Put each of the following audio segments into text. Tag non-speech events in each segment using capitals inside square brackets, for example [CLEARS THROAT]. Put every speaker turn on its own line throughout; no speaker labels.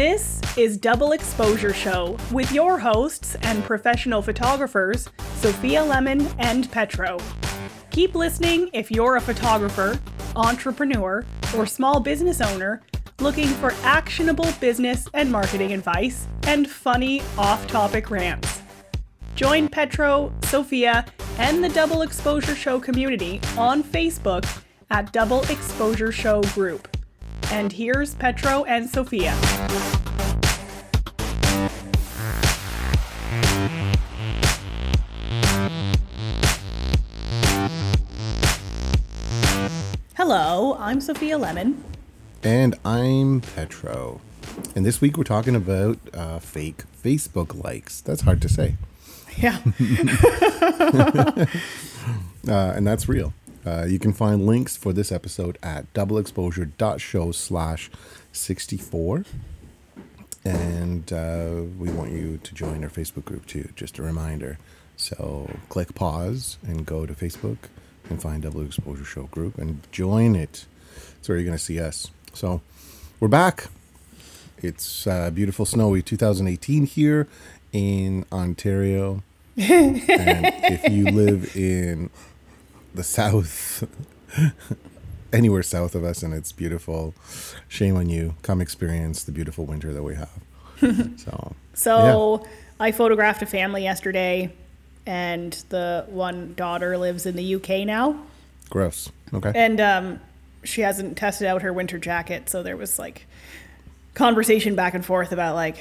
This is Double Exposure Show with your hosts and professional photographers, Sophia Lemon and Petro. Keep listening if you're a photographer, entrepreneur, or small business owner looking for actionable business and marketing advice and funny off topic rants. Join Petro, Sophia, and the Double Exposure Show community on Facebook at Double Exposure Show Group. And here's Petro and Sophia. Hello, I'm Sophia Lemon.
And I'm Petro. And this week we're talking about uh, fake Facebook likes. That's hard to say.
Yeah. [LAUGHS]
Uh, and that's real. Uh, you can find links for this episode at doubleexposure.show slash 64. And uh, we want you to join our Facebook group too, just a reminder. So click pause and go to Facebook and find Double Exposure Show group and join it. That's where you're going to see us. So we're back. It's uh, beautiful, snowy 2018 here in Ontario. [LAUGHS] and if you live in the south, [LAUGHS] anywhere south of us, and it's beautiful, shame on you. Come experience the beautiful winter that we have. [LAUGHS] so,
So I photographed a family yesterday, and the one daughter lives in the UK now.
gross. Okay.
And um, she hasn't tested out her winter jacket, so there was like conversation back and forth about like,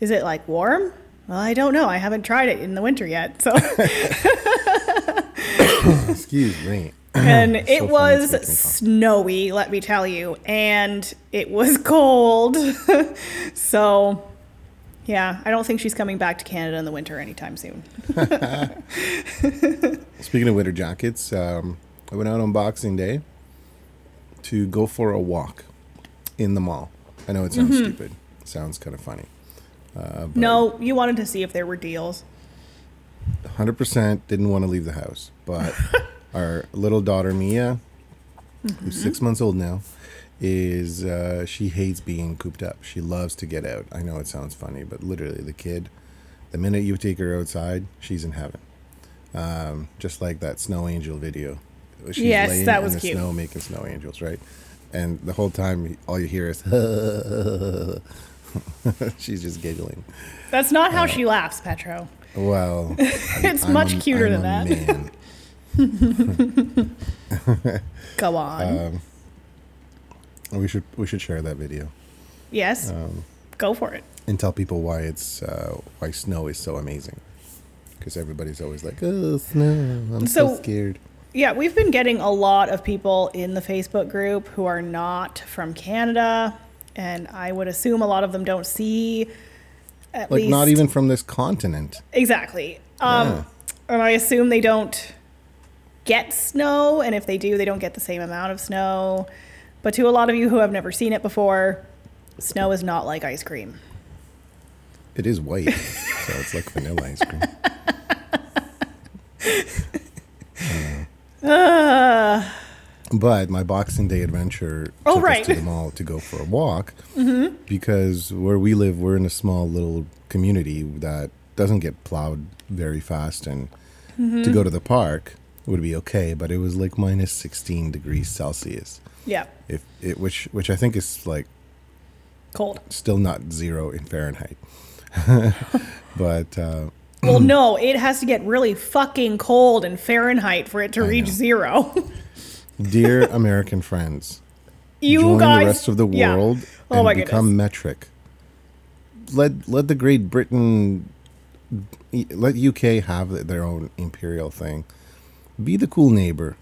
is it like warm? Well, I don't know. I haven't tried it in the winter yet. So, [COUGHS]
Excuse me. [COUGHS]
and it
it's
was
making me cough.
snowy, let me tell you, and it was [LAUGHS] cold. so, yeah, I don't think she's coming back to Canada in the winter anytime soon. [LAUGHS]
Speaking of winter jackets, um, I went out on Boxing Day to go for a walk in the mall. I know it sounds
Mm-hmm.
stupid. It sounds kind of funny. Uh,
No, you wanted to see if there were deals.
100% didn't want to leave the house. But [LAUGHS] our little daughter, Mia, who's six months old now, is uh, she hates being cooped up. She loves to get out. I know it sounds funny, but literally, the kid, the minute you take her outside, she's in heaven. Um, just like that snow angel video. She's
Yes,
laying
that
in
was
the
cute.
snow making snow angels, right? And the whole time, all you hear is, [LAUGHS] [LAUGHS] [LAUGHS] she's just giggling.
That's not
Uh,
how she laughs, Petro.
Well, [LAUGHS]
It's much cuter than that. [LAUGHS] Go on.
Um, we should we should share that video
yes.
um,
Go for it.
and tell people why it's uh, why snow is so amazing. Because everybody's always like, "Oh, snow! I'm so,
So-
scared."
Yeah, we've been getting a lot of people in the Facebook group who are not from Canada, and I would assume a lot of them don't see at
Like
least
not even from this continent.
exactly. Um,
Yeah.
And I assume they don't get snow, and if they do, they don't get the same amount of snow. But to a lot of you who have never seen it before, snow is not like ice cream.
It is white, so it's like vanilla ice cream. [LAUGHS]
Uh,
But my Boxing Day adventure
Oh,
took
right.
us to the mall to go for a walk [LAUGHS] because where we live, we're in a small little community that doesn't get plowed very fast, and to go to the park would be okay. But it was like minus sixteen degrees Celsius,
yeah,
if it which which I think is like
cold.
still not zero in Fahrenheit, [LAUGHS] but. Uh,
Well, [CLEARS THROAT] no, it has to get really fucking cold in Fahrenheit for it to reach
know.
zero. [LAUGHS]
Dear American friends, [LAUGHS]
you
join
guys,
the rest of the
yeah.
world
Oh
and become
goodness.
metric. Let let the Great Britain, let UK have their own imperial thing. Be the cool neighbor.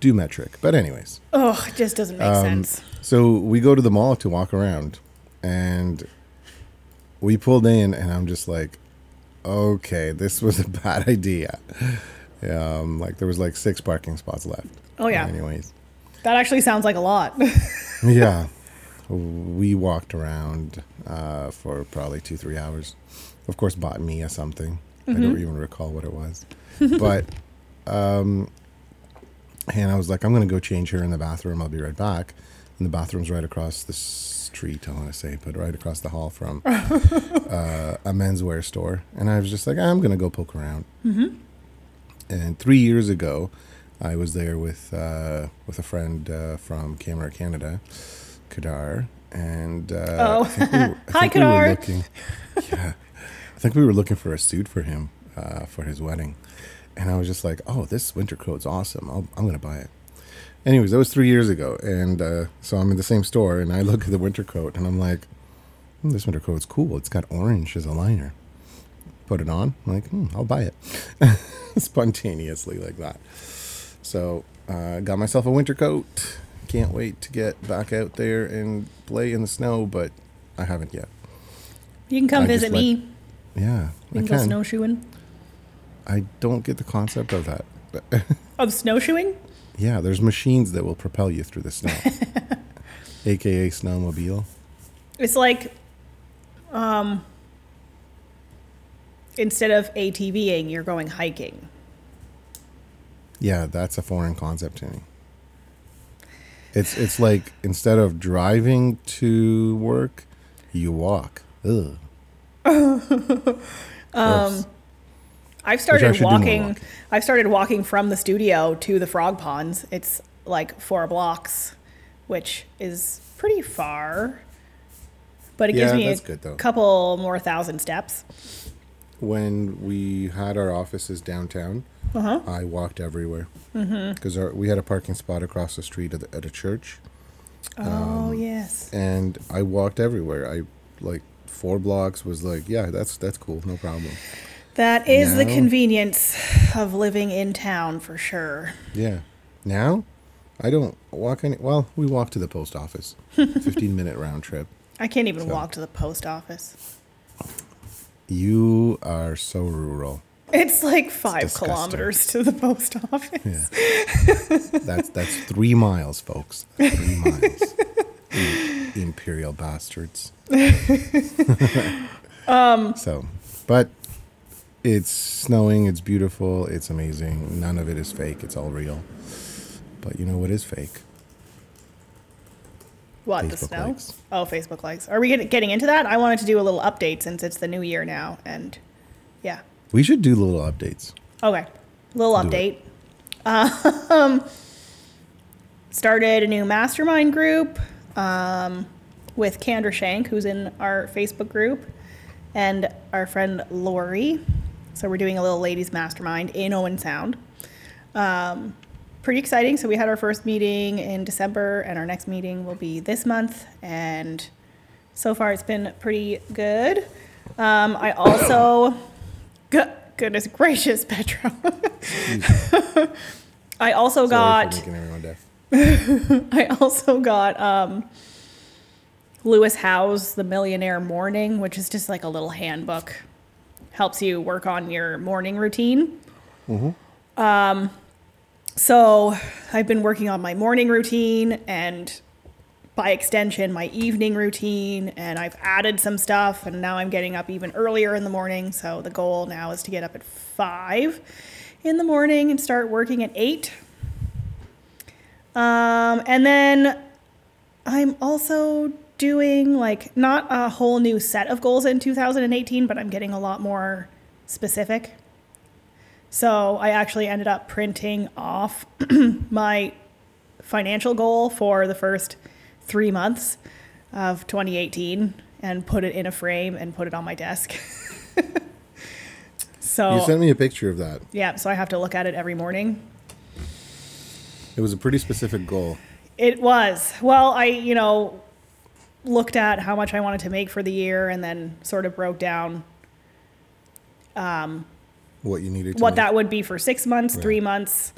Do metric. But anyways,
Oh, it just doesn't make
Um,
sense.
so we go to the mall to walk around, and we pulled in, and I'm just like, okay, this was a [LAUGHS] bad idea. Um, like there was like six parking spots left.
Oh, yeah.
Anyways,
That actually sounds like a lot. [LAUGHS]
yeah, we walked around uh, for probably two, three hours. Of course, bought Mia something. I don't even recall what it was, but [LAUGHS] um, and I was like, I'm gonna go change her in the bathroom. I'll be right back. And the bathroom's right across the street, I want to say, but right across the hall from [LAUGHS] uh, a menswear store. And I was just like, I'm going to go poke around. Mm-hmm. And three years ago, I was there with uh, with a friend uh, from Camera Canada, Kadar, and uh,
Oh.
I think we were, [LAUGHS] I
Hi,
think we
Kadar.
looking, [LAUGHS] yeah, I think we were looking for a suit for him uh, for his wedding, and I was just like, oh, this winter coat's awesome. I'll, I'm gonna buy it. Anyways, that was three years ago, and uh, so I'm in the same store, and I look at the winter coat, and I'm like, hmm, this winter coat's cool. It's got orange as a liner. Put it on. I'm like, hmm, I'll buy it. [LAUGHS] Spontaneously like that. So, uh, got myself a winter coat. Can't wait to get back out there and play in the snow, but I haven't yet.
You can come
I
visit
let-
me.
Yeah,
You
I
can go
can.
snowshoeing.
I don't get the concept of that. [LAUGHS]
Of snowshoeing?
yeah, there's machines that will propel you through the snow, [LAUGHS] aka snowmobile.
It's like, um, instead of ATVing, you're going hiking.
Yeah, that's a foreign concept to me. It's it's like instead of driving to work, you walk. Ugh. [LAUGHS] um,
I've started
should do more
walking.
walking.
I've started walking from the studio to the frog ponds. It's like four blocks, which is pretty far, but it gives me a
good,
couple more thousand steps.
When we had our offices downtown,
Uh-huh.
I walked everywhere because we had a parking spot across the street at, the, at a church,
Oh
Um,
yes.
and I walked everywhere. I like four blocks was like, yeah, that's that's cool, no problem.
That is the convenience of living in town for sure.
Yeah. Now, I don't walk any. Well, we walk to the post office, [LAUGHS] fifteen minute round trip.
I can't even
So-
walk to the post office.
You are so rural.
It's like five
disgusting.
kilometers to the post office.
Yeah. that's that's three miles, folks. Three miles. [LAUGHS] You imperial bastards. [LAUGHS] um. So, but it's snowing. It's beautiful. It's amazing. None of it is fake. It's all real. But you know what is fake?
What the
Facebook
snow?
likes.
Oh, Facebook likes. Are we get- getting into that? I wanted to do a little update since it's the new year now, and yeah.
We should do little updates.
Okay, little
Do
update. Um, started a new mastermind group um, with Kendra Shank, who's in our Facebook group, and our friend Lori. So we're doing a little ladies mastermind in Owen Sound. Um, pretty exciting. So we had our first meeting in December, and our next meeting will be this month. And so far, it's been pretty good. Um, I also, [COUGHS] Go- goodness gracious, [LAUGHS] Petro. I also
Sorry
got.
making everyone deaf. [LAUGHS]
I also got um, Lewis Howe's The Millionaire Morning, which is just like a little handbook. Helps you work on your morning routine. Um, so I've been working on my morning routine and by extension my evening routine and I've added some stuff and now I'm getting up even earlier in the morning. So the goal now is to get up at five in the morning and start working at eight. Um, and then I'm also doing like not a whole new set of goals in 2018, but I'm getting a lot more specific. So I actually ended up printing off [CLEARS THROAT] my financial goal for the first three months of 2018 and put it in a frame and put it on my desk. [LAUGHS] so
You sent me a picture of that.
yeah, so I have to look at it every morning.
It was a pretty specific goal.
It was. Well, I, you know, looked at how much I wanted to make for the year and then sort of broke down um,
What you needed to
what
make.
that would be for six months,
Yeah.
three months,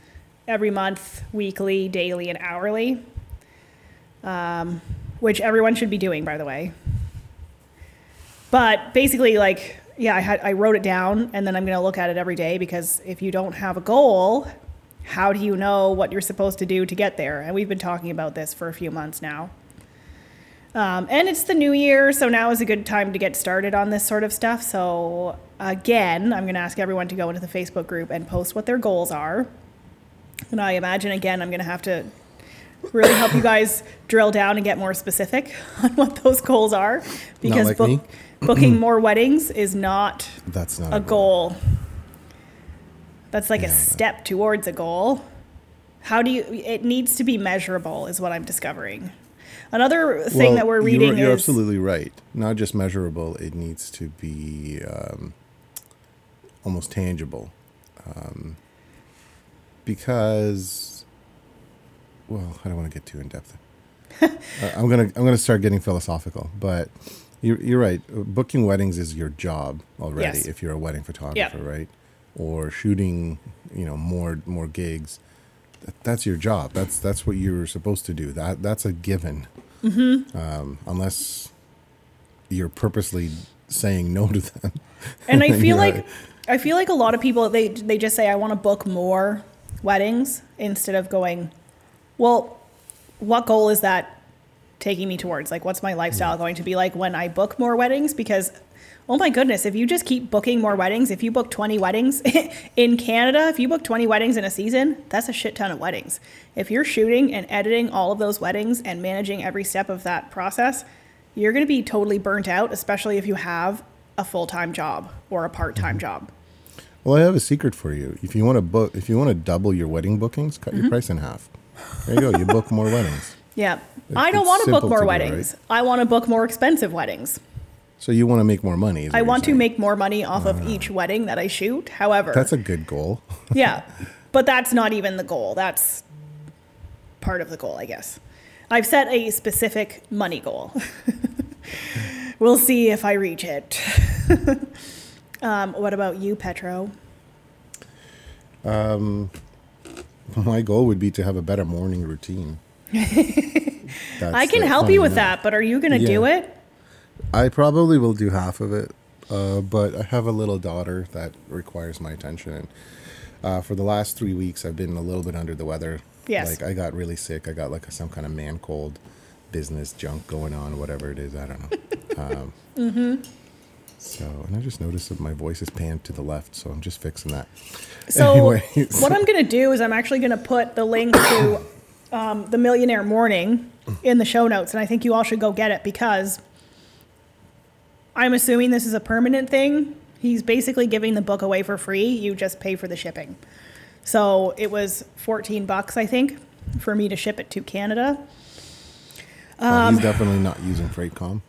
every month, weekly, daily, and hourly. Um, which everyone should be doing, by the way. But basically, like, yeah, I had I wrote it down, and then I'm gonna look at it every day because if you don't have a goal, how do you know what you're supposed to do to get there? And we've been talking about this for a few months now. Um, and it's the new year, so now is a good time to get started on this sort of stuff. So, again, I'm going to ask everyone to go into the Facebook group and post what their goals are. And I imagine, again, I'm going to have to really help you guys drill down and get more specific [LAUGHS] on what those goals are because
like
book, [CLEARS THROAT] booking [CLEARS THROAT] more weddings is not
That's not
a goal. That's like a step towards a goal. How do you? It needs to be measurable, is what I'm discovering. Another thing
Well,
that we're
you're-
reading
You're,
is
absolutely right. Not just measurable; it needs to be um, almost tangible, um, because, well, I don't want to get too in depth. uh, [LAUGHS] I'm gonna I'm gonna start getting philosophical, but you're, you're right. Booking weddings is your job already.
Yes.
If you're a wedding photographer, right, or shooting, you know, more more gigs. That, that's your job. That's that's what you're supposed to do. That that's a given um, unless you're purposely saying no to them. [LAUGHS]
and I [LAUGHS] feel like I feel like a lot of people they they just say I want to book more weddings instead of going, well, what goal is that taking me towards? Like, what's my lifestyle going to be like when I book more weddings? Because oh my goodness, if you just keep booking more weddings, if you book 20 weddings [LAUGHS] in Canada, if you book 20 weddings in a season, that's a shit ton of weddings. If you're shooting and editing all of those weddings and managing every step of that process, you're going to be totally burnt out, especially if you have a full time job or a part time job.
Well, I have a secret for you. If you want to book, if you want to double your wedding bookings, cut
Mm-hmm.
your price in half. There you go. You book more weddings. [LAUGHS]
Yeah. I don't want to book more
to do,
weddings. I want to book more expensive weddings.
So you want to make more money.
I want to make more money off of each wedding that I shoot. However,
That's a good goal. [LAUGHS]
yeah, [LAUGHS] but that's not even the goal. That's part of the goal, I guess. I've set a specific money goal. [LAUGHS] we'll see if I reach it. um, what about you, Petro?
Um, My goal would be to have a better morning routine.
I can help you with that, but are you going to do it?
I probably will do half of it, uh, but I have a little daughter that requires my attention. And uh, for the last three weeks, I've been a little bit under the weather.
Yes.
Like I got really sick. I got like some kind of man cold, business junk going on, whatever it is. I don't know. [LAUGHS] Um,
Mm-hmm.
So, and I just noticed that my voice is panned to the left, so I'm just fixing that.
So [LAUGHS]
Anyways.
what I'm going to do is I'm actually going to put the link to [COUGHS] um, the Millionaire Morning in the show notes, and I think you all should go get it because I'm assuming this is a permanent thing. He's basically giving the book away for free. You just pay for the shipping. So it was 14 bucks, I think, for me to ship it to Canada.
Well,
Um,
he's definitely not using FreightCom.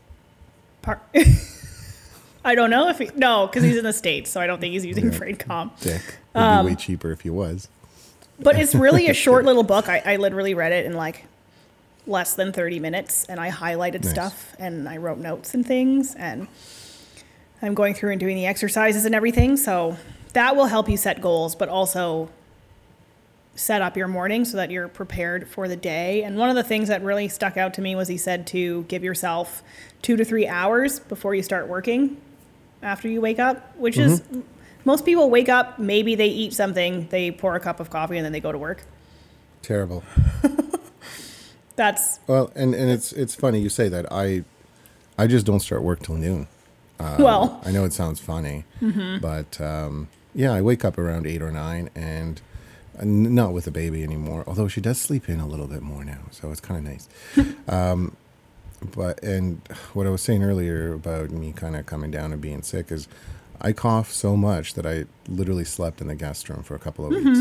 Par- [LAUGHS] I don't know if he, no, because he's in the States, so I don't think he's using
Yeah.
FreightCom.
Dick. It'd
Um,
be way cheaper if he was.
But it's really a short [LAUGHS] little book. I, I literally read it in like less than 30 minutes and I highlighted
Nice.
stuff and I wrote notes and things and I'm going through and doing the exercises and everything. So that will help you set goals, but also set up your morning so that you're prepared for the day. And one of the things that really stuck out to me was he said to give yourself two to three hours before you start working after you wake up, which is mm-hmm. most people wake up, maybe they eat something, they pour a cup of coffee, and then they go to work.
Terrible. [LAUGHS]
That's
Well, and, and it's it's funny you say that. I I just don't start work till noon.
well,
I know it sounds funny, but um, yeah, I wake up around eight or nine, and uh, not with the baby anymore. Although she does sleep in a little bit more now, so it's kind of nice. [LAUGHS] um, but and what I was saying earlier about me kind of coming down and being sick is, I cough so much that I literally slept in the guest room for a couple of weeks,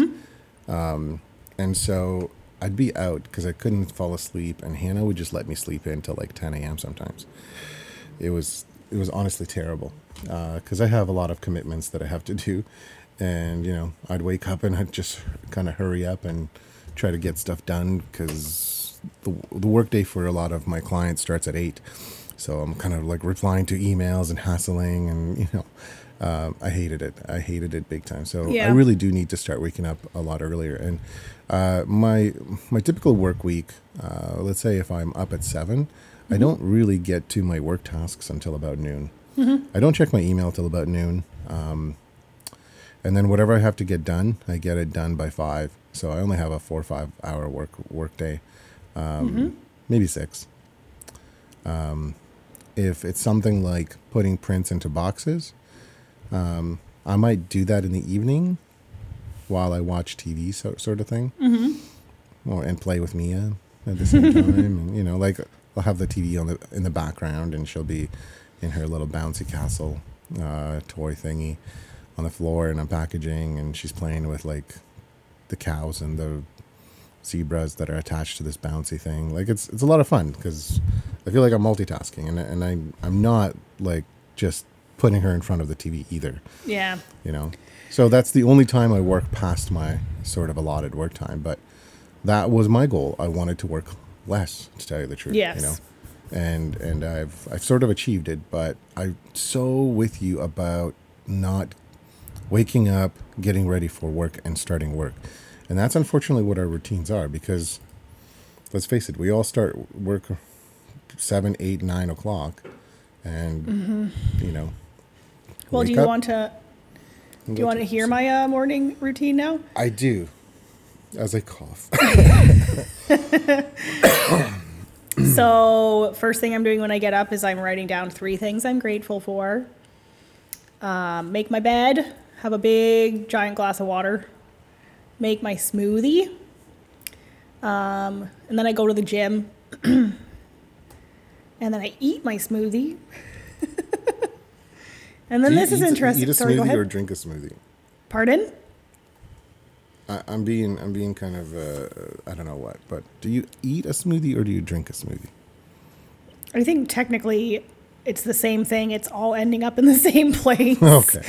um, and so I'd be out because I couldn't fall asleep, and Hannah would just let me sleep in till like ten a.m. sometimes it was it was honestly terrible uh, because I have a lot of commitments that I have to do, and you know I'd wake up and I'd just kind of hurry up and try to get stuff done because the the workday for a lot of my clients starts at eight, so I'm kind of like replying to emails and hassling and you know. Um, I hated it. I hated it big time. So I really do need to start waking up a lot earlier. And uh, my my typical work week, uh, let's say if I'm up at 7 I don't really get to my work tasks until about noon. I don't check my email till about noon. Um, and then whatever I have to get done, I get it done by five. So I only have a four or five hour work work day, um, maybe six. Um, if it's something like putting prints into boxes, um, I might do that in the evening while I watch TV, so, sort of thing, mm-hmm. or, and play with Mia. at the same [LAUGHS] time, and you know, like I'll have the TV on the in the background, and she'll be in her little bouncy castle uh, toy thingy on the floor, and I'm packaging, and she's playing with like the cows and the zebras that are attached to this bouncy thing. Like it's it's a lot of fun because I feel like I'm multitasking, and and I I'm not like just putting her in front of the TV either.
Yeah.
You know, so that's the only time I work past my sort of allotted work time, but that was my goal. I wanted to work less, to tell you the truth.
Yes.
You know, and and I've I've sort of achieved it, but I'm so with you about not waking up, getting ready for work, and starting work, and that's unfortunately what our routines are. Because let's face it, we all start work seven, eight, nine o'clock, and mm-hmm. you know.
Well, do you
up
want to do you want to hear my uh, morning routine now?
I do, as I cough. [LAUGHS] [COUGHS]
so, first thing I'm doing when I get up is I'm writing down three things I'm grateful for. Um, make my bed, have a big giant glass of water, make my smoothie, um, and then I go to the gym, [CLEARS THROAT] and then I eat my smoothie. [LAUGHS] and then
Do
this is
eat-
interesting.
Eat a
Sorry,
smoothie or drink a smoothie.
Pardon?
I, I'm being I'm being kind of uh, I don't know what, but do you eat a smoothie or do you drink a smoothie?
I think technically it's the same thing. It's all ending up in the [LAUGHS] same place.
Okay.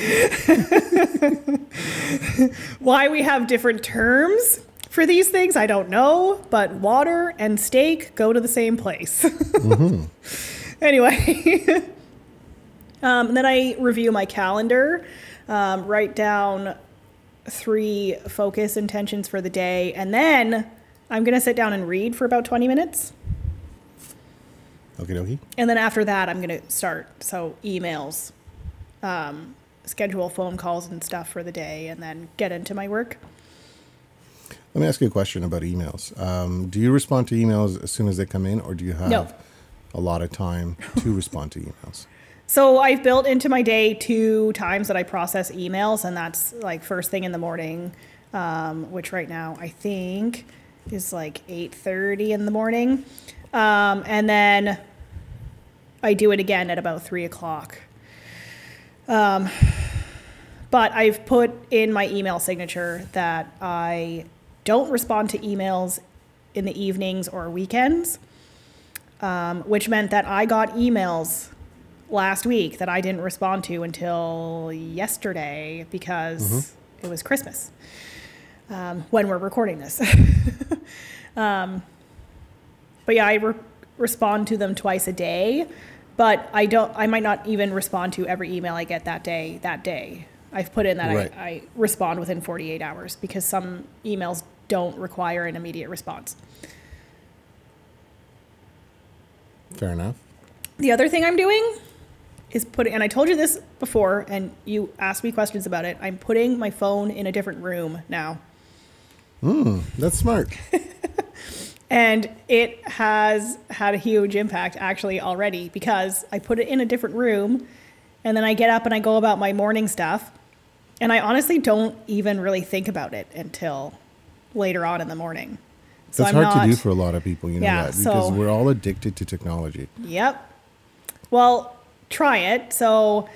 [LAUGHS]
Why we have different terms for these things, I don't know, but water and steak go to the same place. [LAUGHS] Hmm. anyway, um, and then I review my calendar, um, write down three focus intentions for the day, and then I'm going to sit down and read for about 20 minutes.
Okay, dokie.
And then after that, I'm going to start. So, emails, um, schedule phone calls and stuff for the day, and then get into my work.
Let me ask you a question about emails. Um, do you respond to emails as soon as they come in, or do you have
No.
a lot of time to respond to emails?
So, I've built into my day two times that I process emails, and that's like first thing in the morning, um, which right now I think is like 8:30 in the morning, um, and then I do it again at about three o'clock. Um, but I've put in my email signature that I don't respond to emails in the evenings or weekends, um, which meant that I got emails last week that I didn't respond to until yesterday because it was Christmas um, when we're recording this. [LAUGHS] um, but yeah, I re- respond to them twice a day, but I don't. I might not even respond to every email I get that day. That day, I've put in that
Right.
I, I respond within 48 hours because some emails don't require an immediate response.
Fair enough.
The other thing I'm doing is putting, and I told you this before, and you asked me questions about it. I'm putting my phone in a different room now.
Hmm, that's smart. [LAUGHS]
And it has had a huge impact actually already because I put it in a different room and then I get up and I go about my morning stuff. And I honestly don't even really think about it until later on in the morning. So
That's
I'm
hard to do for a lot of people, you know
Yeah,
that, because
so-
we're all addicted to technology.
Yep. Well, try it. So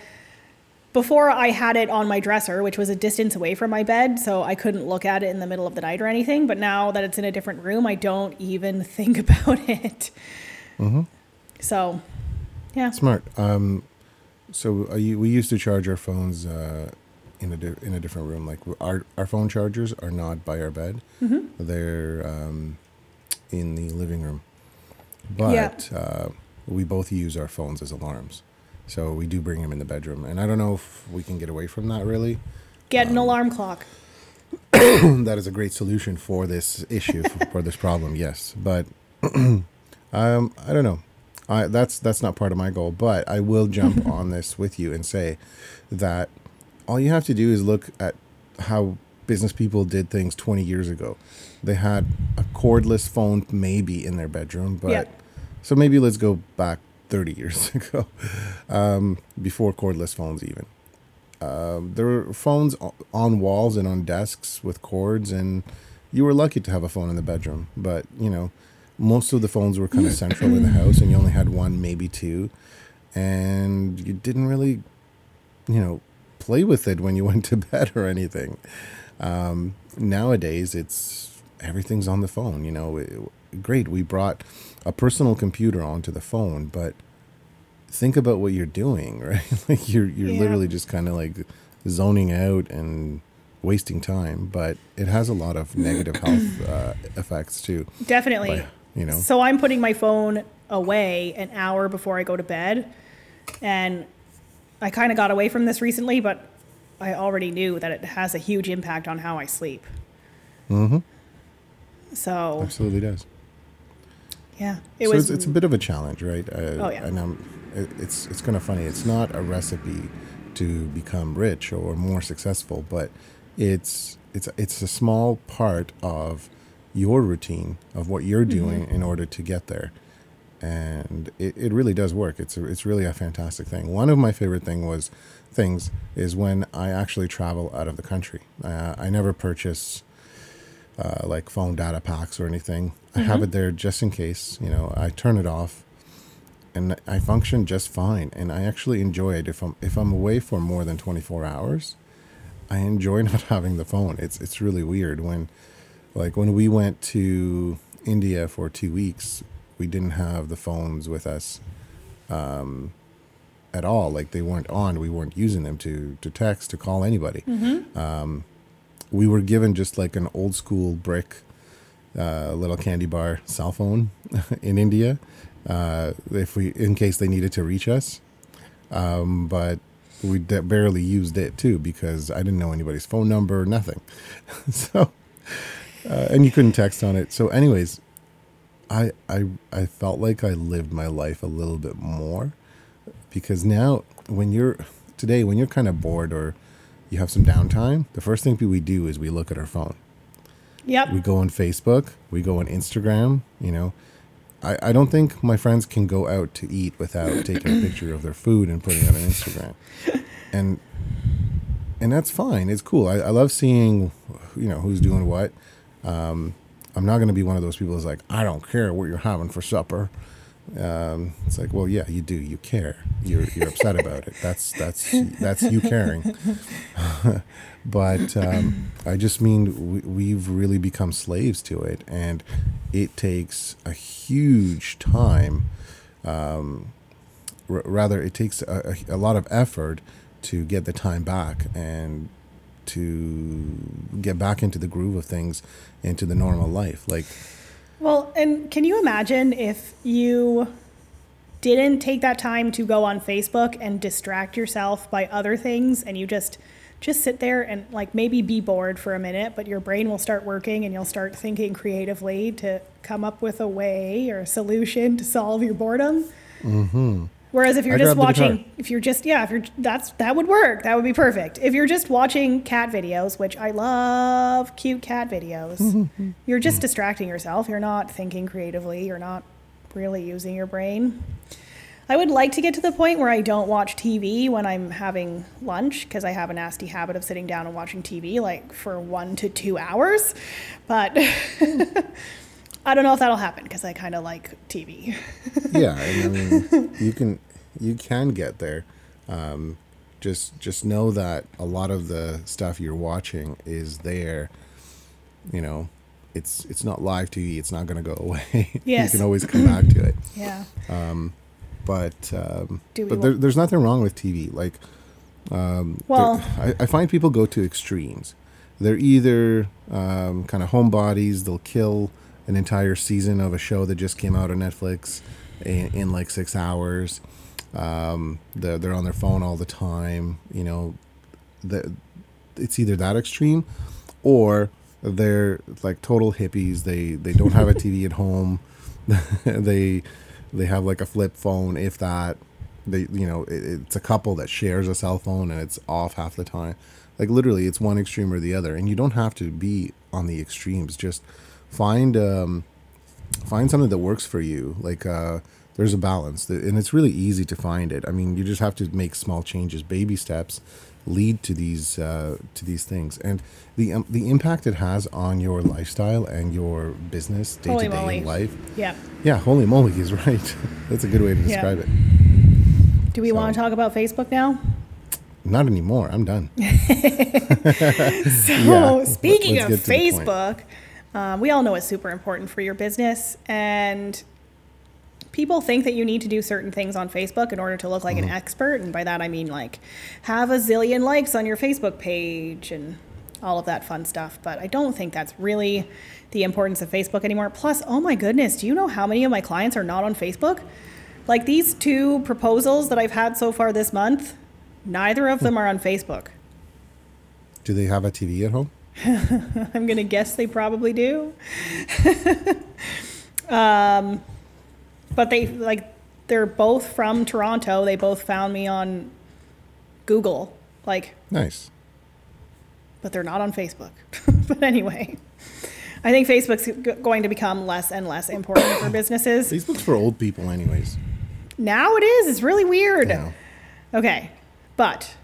before I had it on my dresser, which was a distance away from my bed, so I couldn't look at it in the middle of the night or anything. But now that it's in a different room, I don't even [LAUGHS] think about it. So, yeah.
Smart. Um, so you, we used to charge our phones uh, in a di- in a different room. Like our our phone chargers are not by our bed;
Mm-hmm.
they're um, in the living room. But uh, we both use our phones as alarms, so we do bring him in the bedroom. And I don't know if we can get away from that. Really,
Get an alarm clock. [COUGHS]
that is a great solution for this issue for, for this problem. Yes, but [COUGHS] um, I don't know. I, that's that's not part of my goal, but I will jump [LAUGHS] on this with you and say that all you have to do is look at how business people did things 20 years ago. They had a cordless phone maybe in their bedroom, but
Yeah.
so maybe let's go back 30 years [LAUGHS] ago, um, before cordless phones even. Um, there were phones on walls and on desks with cords, and you were lucky to have a phone in the bedroom. But you know, most of the phones were kind of central in the [CLEARS THROAT] house, and you only had one, maybe two, and you didn't really, you know, play with it when you [LAUGHS] went to bed or anything. Um, nowadays, it's everything's on the phone. You know, it, great. We brought a personal computer onto the phone, but think about what you're doing, [LAUGHS] right? like you're you're
Yeah.
literally just kind of like zoning out and wasting time. But it has a lot of [LAUGHS] negative health uh, effects too.
Definitely.
By, you know,
So I'm putting my phone away an hour before I go to bed. And I kind of got away from this recently, but I already knew that it has a huge impact on how I sleep.
mm-hmm.
So,
absolutely does.
Yeah, it
so
was
it's, it's a bit of a challenge, right? Uh,
Oh, yeah.
And um, it, it's it's kind of funny. It's not a recipe to become rich or more successful, but it's it's it's a small part of your routine of what you're doing in order to get there, and it, it really does work. It's a, it's really a fantastic thing. One of my favorite thing was things is when I actually travel out of the country. Uh, I never purchase uh, like phone data packs or anything. I have it there just in case. You know, I turn it off, and I function just fine. And I actually enjoy it if I'm if I'm away for more than 24 hours. I enjoy [LAUGHS] not having the phone. It's it's really weird when, like when we went to India for two weeks, we didn't have the phones with us, um, at all. Like they weren't on. We weren't using them to to text to call anybody Um, we were given just like an old school brick uh, little candy bar cell phone [LAUGHS] in India uh, if we in case they needed to reach us. Um, but we d- barely used it too because I didn't know anybody's phone number nothing. [LAUGHS] So uh, and you couldn't text on it. So anyways I, I I felt like I lived my life a little bit more because now when you're today when you're kind of bored or you have some downtime the first thing we do is we look at our phone.
Yep.
we go on facebook we go on instagram you know. I, I don't think my friends can go out to eat without [COUGHS] taking a picture of their food and putting it on instagram. [LAUGHS] And and that's fine it's cool. I, I love seeing you know who's doing what. Um, i'm not going to be one of those people who's like i don't care what you're having for supper um, it's like, well, yeah, you do. You care. You're you're upset about it. That's that's that's you caring. [LAUGHS] but um, I just mean we, we've really become slaves to it, and it takes a huge time. Um, r- rather, it takes a, a, a lot of effort to get the time back and to get back into the groove of things, into the normal life. Like,
Well, and can you imagine if you didn't take that time to go on Facebook and distract yourself by other things and you just just sit there and like maybe be bored for a minute, but your brain will start working and you'll start thinking creatively to come up with a way or a solution to solve your boredom. Mm-hmm. Whereas if you're
I
just watching, if you're just yeah, if you're that's that would work. That would be perfect. If you're just watching cat videos, which I love cute cat videos, [LAUGHS] you're just distracting yourself. You're not thinking creatively. You're not really using your brain. I would like to get to the point where I don't watch TV when I'm having lunch because I have a nasty habit of sitting down and watching TV like for one to two hours. But [LAUGHS] I don't know if that'll happen because I kind of like TV. [LAUGHS]
yeah, I mean, you can you can get there. Um, just just know that a lot of the stuff you're watching is there. You know, it's it's not live TV. It's not going to go [LAUGHS] away.
Yes.
you can always come back to it. [LAUGHS]
yeah.
Um,
but um,
but there, there's nothing wrong with TV. Like um,
Well-
I, I find people go to extremes. They're either um, kind of homebodies. They'll kill an entire season of a show that just came out on Netflix in, in like six hours. Um, they're, they're on their phone all the time. You know, it's either that extreme, or they're like total hippies. They they don't have a TV at home. [LAUGHS] they they have like a flip phone, if that. They you know it, it's a couple that shares a cell phone and it's off half the time. Like literally, it's one extreme or the other, and you don't have to be on the extremes. Just find um, find something that works for you. Like uh, there's a balance, and it's really easy to find it. I mean, you just have to make small changes, baby steps, lead to these uh, to these things and the um, the impact it has on your lifestyle and your business day to day life.
Yeah.
Yeah, holy moly, he's [LAUGHS] right. That's a good way to
Yeah.
describe it.
Do we want to talk about Facebook now?
Not anymore. I'm done. [LAUGHS]
So, [LAUGHS]
Yeah,
speaking of. Facebook, um, we all know it's super important for your business, and people think that you need to do certain things on Facebook in order to look like
Mm-hmm.
an expert. And by that, I mean like have a zillion likes on your Facebook page and all of that fun stuff. But I don't think that's really the importance of Facebook anymore. Plus, oh my goodness, do you know how many of my clients are not on Facebook? Like these two proposals that I've had so far this month, neither of them are on Facebook.
Do they have a TV at home? [LAUGHS]
I'm gonna guess they probably do. [LAUGHS] um, but they like they're both from Toronto. They both found me on Google, like,
Nice.
but they're not on Facebook. [LAUGHS] but anyway, I think Facebook's g- going to become less and less important for [COUGHS] businesses.
Facebook's for old people, anyways.
Now it is. It's really weird.
Yeah.
Okay, but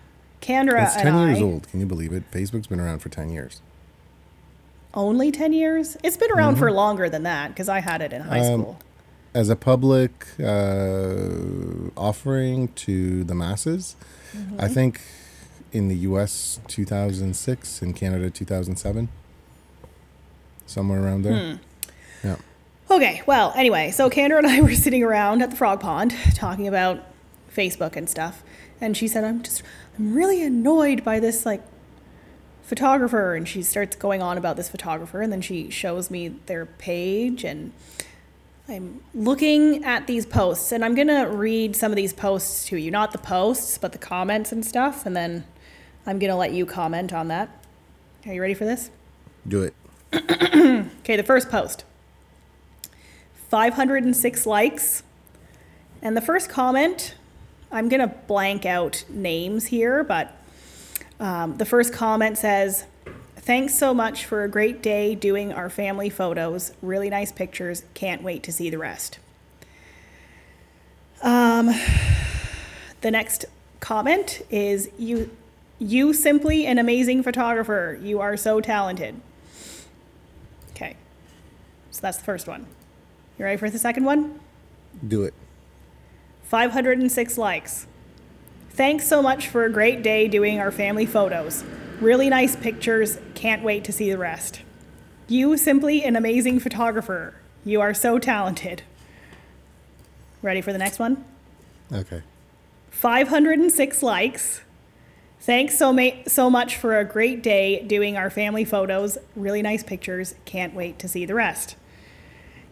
Kendra
It's
and
10
I
years old. Can you believe it? Facebook's been around for 10 years.
only ten years. It's been around for longer than that because I had it in high
Mm-hmm. Um,
school.
As a public uh, offering to the masses,
Mm-hmm.
I think in the US 2006, in Canada 2007, somewhere around there.
Hmm.
Yeah.
Okay, well, anyway, so Kendra and I [LAUGHS] were sitting around at the frog pond talking about Facebook and stuff. And she said, I'm just, I'm really annoyed by this, like, photographer. And she starts going on about this photographer. And then she shows me their page. And I'm looking at these posts. And I'm going to read some of these posts to you. Not the posts, but the comments and stuff. And then I'm going to let you comment on that. Are you ready for this?
Do it. [CLEARS THROAT]
Okay, the first post 506 likes. And the first comment, I'm going to blank out names here, but um, the first comment says, Thanks so much for a great day doing our family photos. Really nice pictures. Can't wait to see the rest. Um, the next comment is you you simply an amazing photographer. You are so talented. Okay. So that's the first one. You ready for the second one?
Do it.
506 likes. Thanks so much for a great day doing our family photos. Really nice pictures. Can't wait to see the rest. You simply an amazing photographer. You are so talented. Ready for the next one?
Okay.
506 likes. Thanks so, ma- so much for a great day doing our family photos. Really nice pictures. Can't wait to see the rest.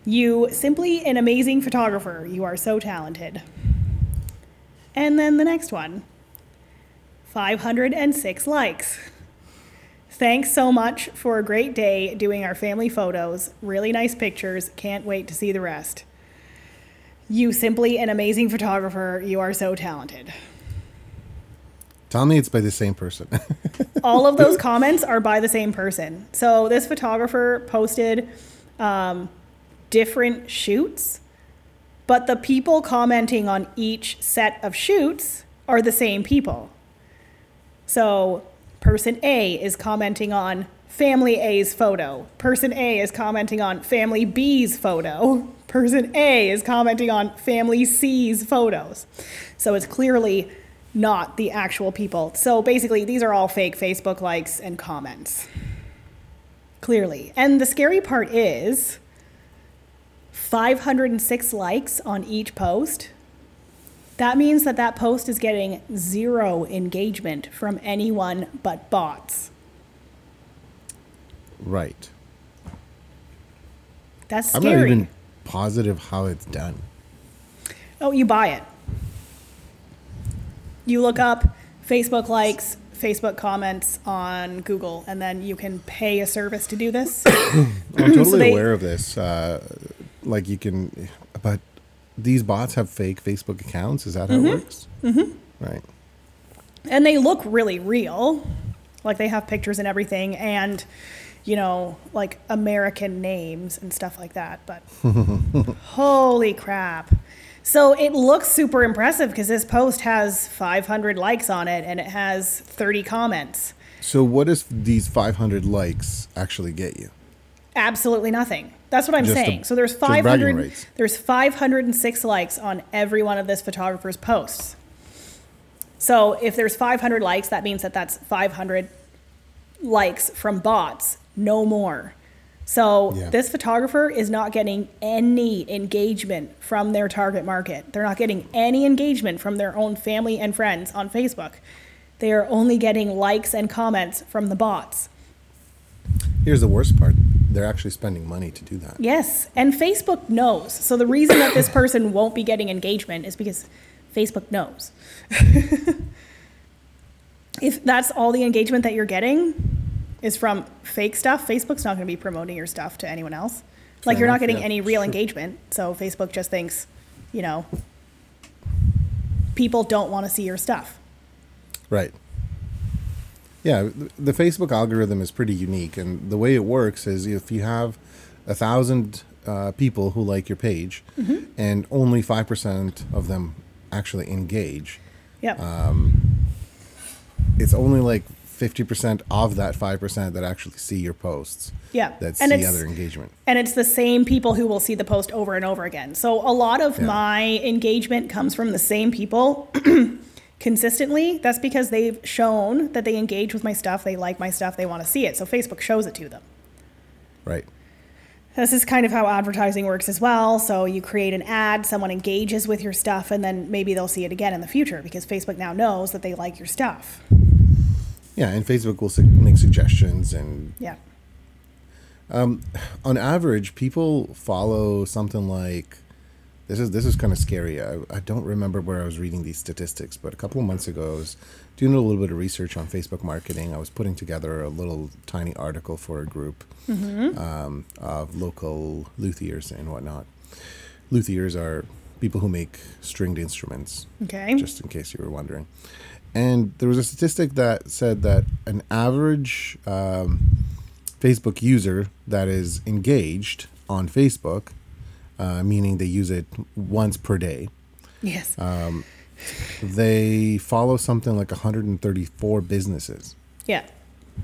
You simply an amazing photographer. You are so talented. And then the next one 506 likes. Thanks so much for a great day doing our family photos. Really nice pictures. Can't wait to see the rest. You simply an amazing photographer. You are so talented.
Tell me it's by the same person. [LAUGHS]
All of those comments are by the same person. So this photographer posted um, different shoots, but the people commenting on each set of shoots are the same people. So person A is commenting on family A's photo. Person A is commenting on family B's photo. [LAUGHS] Person A is commenting on family C's photos. So it's clearly not the actual people. So basically, these are all fake Facebook likes and comments. Clearly. And the scary part is 506 likes on each post. That means that that post is getting zero engagement from anyone but bots.
right.
That's scary.
I'm not even positive how it's done.
Oh, you buy it. You look up Facebook likes, Facebook comments on Google, and then you can pay a service to do this. [COUGHS]
I'm [COUGHS] totally
they-
aware of this. Uh, like you can, but these bots have fake Facebook accounts. Is that how it works? Mm-hmm. Right.
and they look really real. Like they have pictures and everything, and you know, like American names and stuff like that. But [LAUGHS] holy crap. So it looks super impressive because this post has 500 likes on it and it has 30 comments.
So what does these 500 likes actually get you?
Absolutely nothing. That's what I'm
Just
saying.
the-
so there's 500 there's 506 likes on every one of this photographer's posts. So if there's 500 likes, that means that that's 500 likes from bots, no more. So
Yeah.
this photographer is not getting any engagement from their target market. They're not getting any engagement from their own family and friends on Facebook. They are only getting likes and comments from the bots.
Here's the worst part. They're actually spending money to do that.
Yes, and Facebook knows. So the reason that this [COUGHS] person won't be getting engagement is because Facebook knows. [LAUGHS] if that's all the engagement that you're getting is from fake stuff, Facebook's not going to be promoting your stuff to anyone else. Like
Fair
you're not getting
yeah,
any real
sure.
engagement. So Facebook just thinks, you know, people don't want to see your stuff.
Right. Yeah, the Facebook algorithm is pretty unique, and the way it works is if you have a thousand uh, people who like your page,
Mm-hmm.
and only five percent of them actually engage,
Yep.
it's only like fifty percent of that five percent that actually see your posts.
Yeah,
that
and
see other engagement.
And it's the same people who will see the post over and over again. So a lot of
Yeah.
my engagement comes from the same people consistently. That's because they've shown that they engage with my stuff, they like my stuff, they want to see it. So Facebook shows it to them.
Right.
This is kind of how advertising works as well. So you create an ad, someone engages with your stuff, and then maybe they'll see it again in the future because Facebook now knows that they like your stuff.
Yeah, and Facebook will su- make suggestions and
Yeah.
Um, on average, people follow something like this is this is kind of scary. I, I don't remember where I was reading these statistics, but a couple of months ago, I was doing a little bit of research on Facebook marketing. I was putting together a little tiny article for a group um, of local luthiers and whatnot. Luthiers are people who make stringed instruments
Okay.
just in case you were wondering. And there was a statistic that said that an average um, Facebook user that is engaged on Facebook, uh, meaning they use it once per day,
yes.
Um, they follow something like 134 businesses
yeah.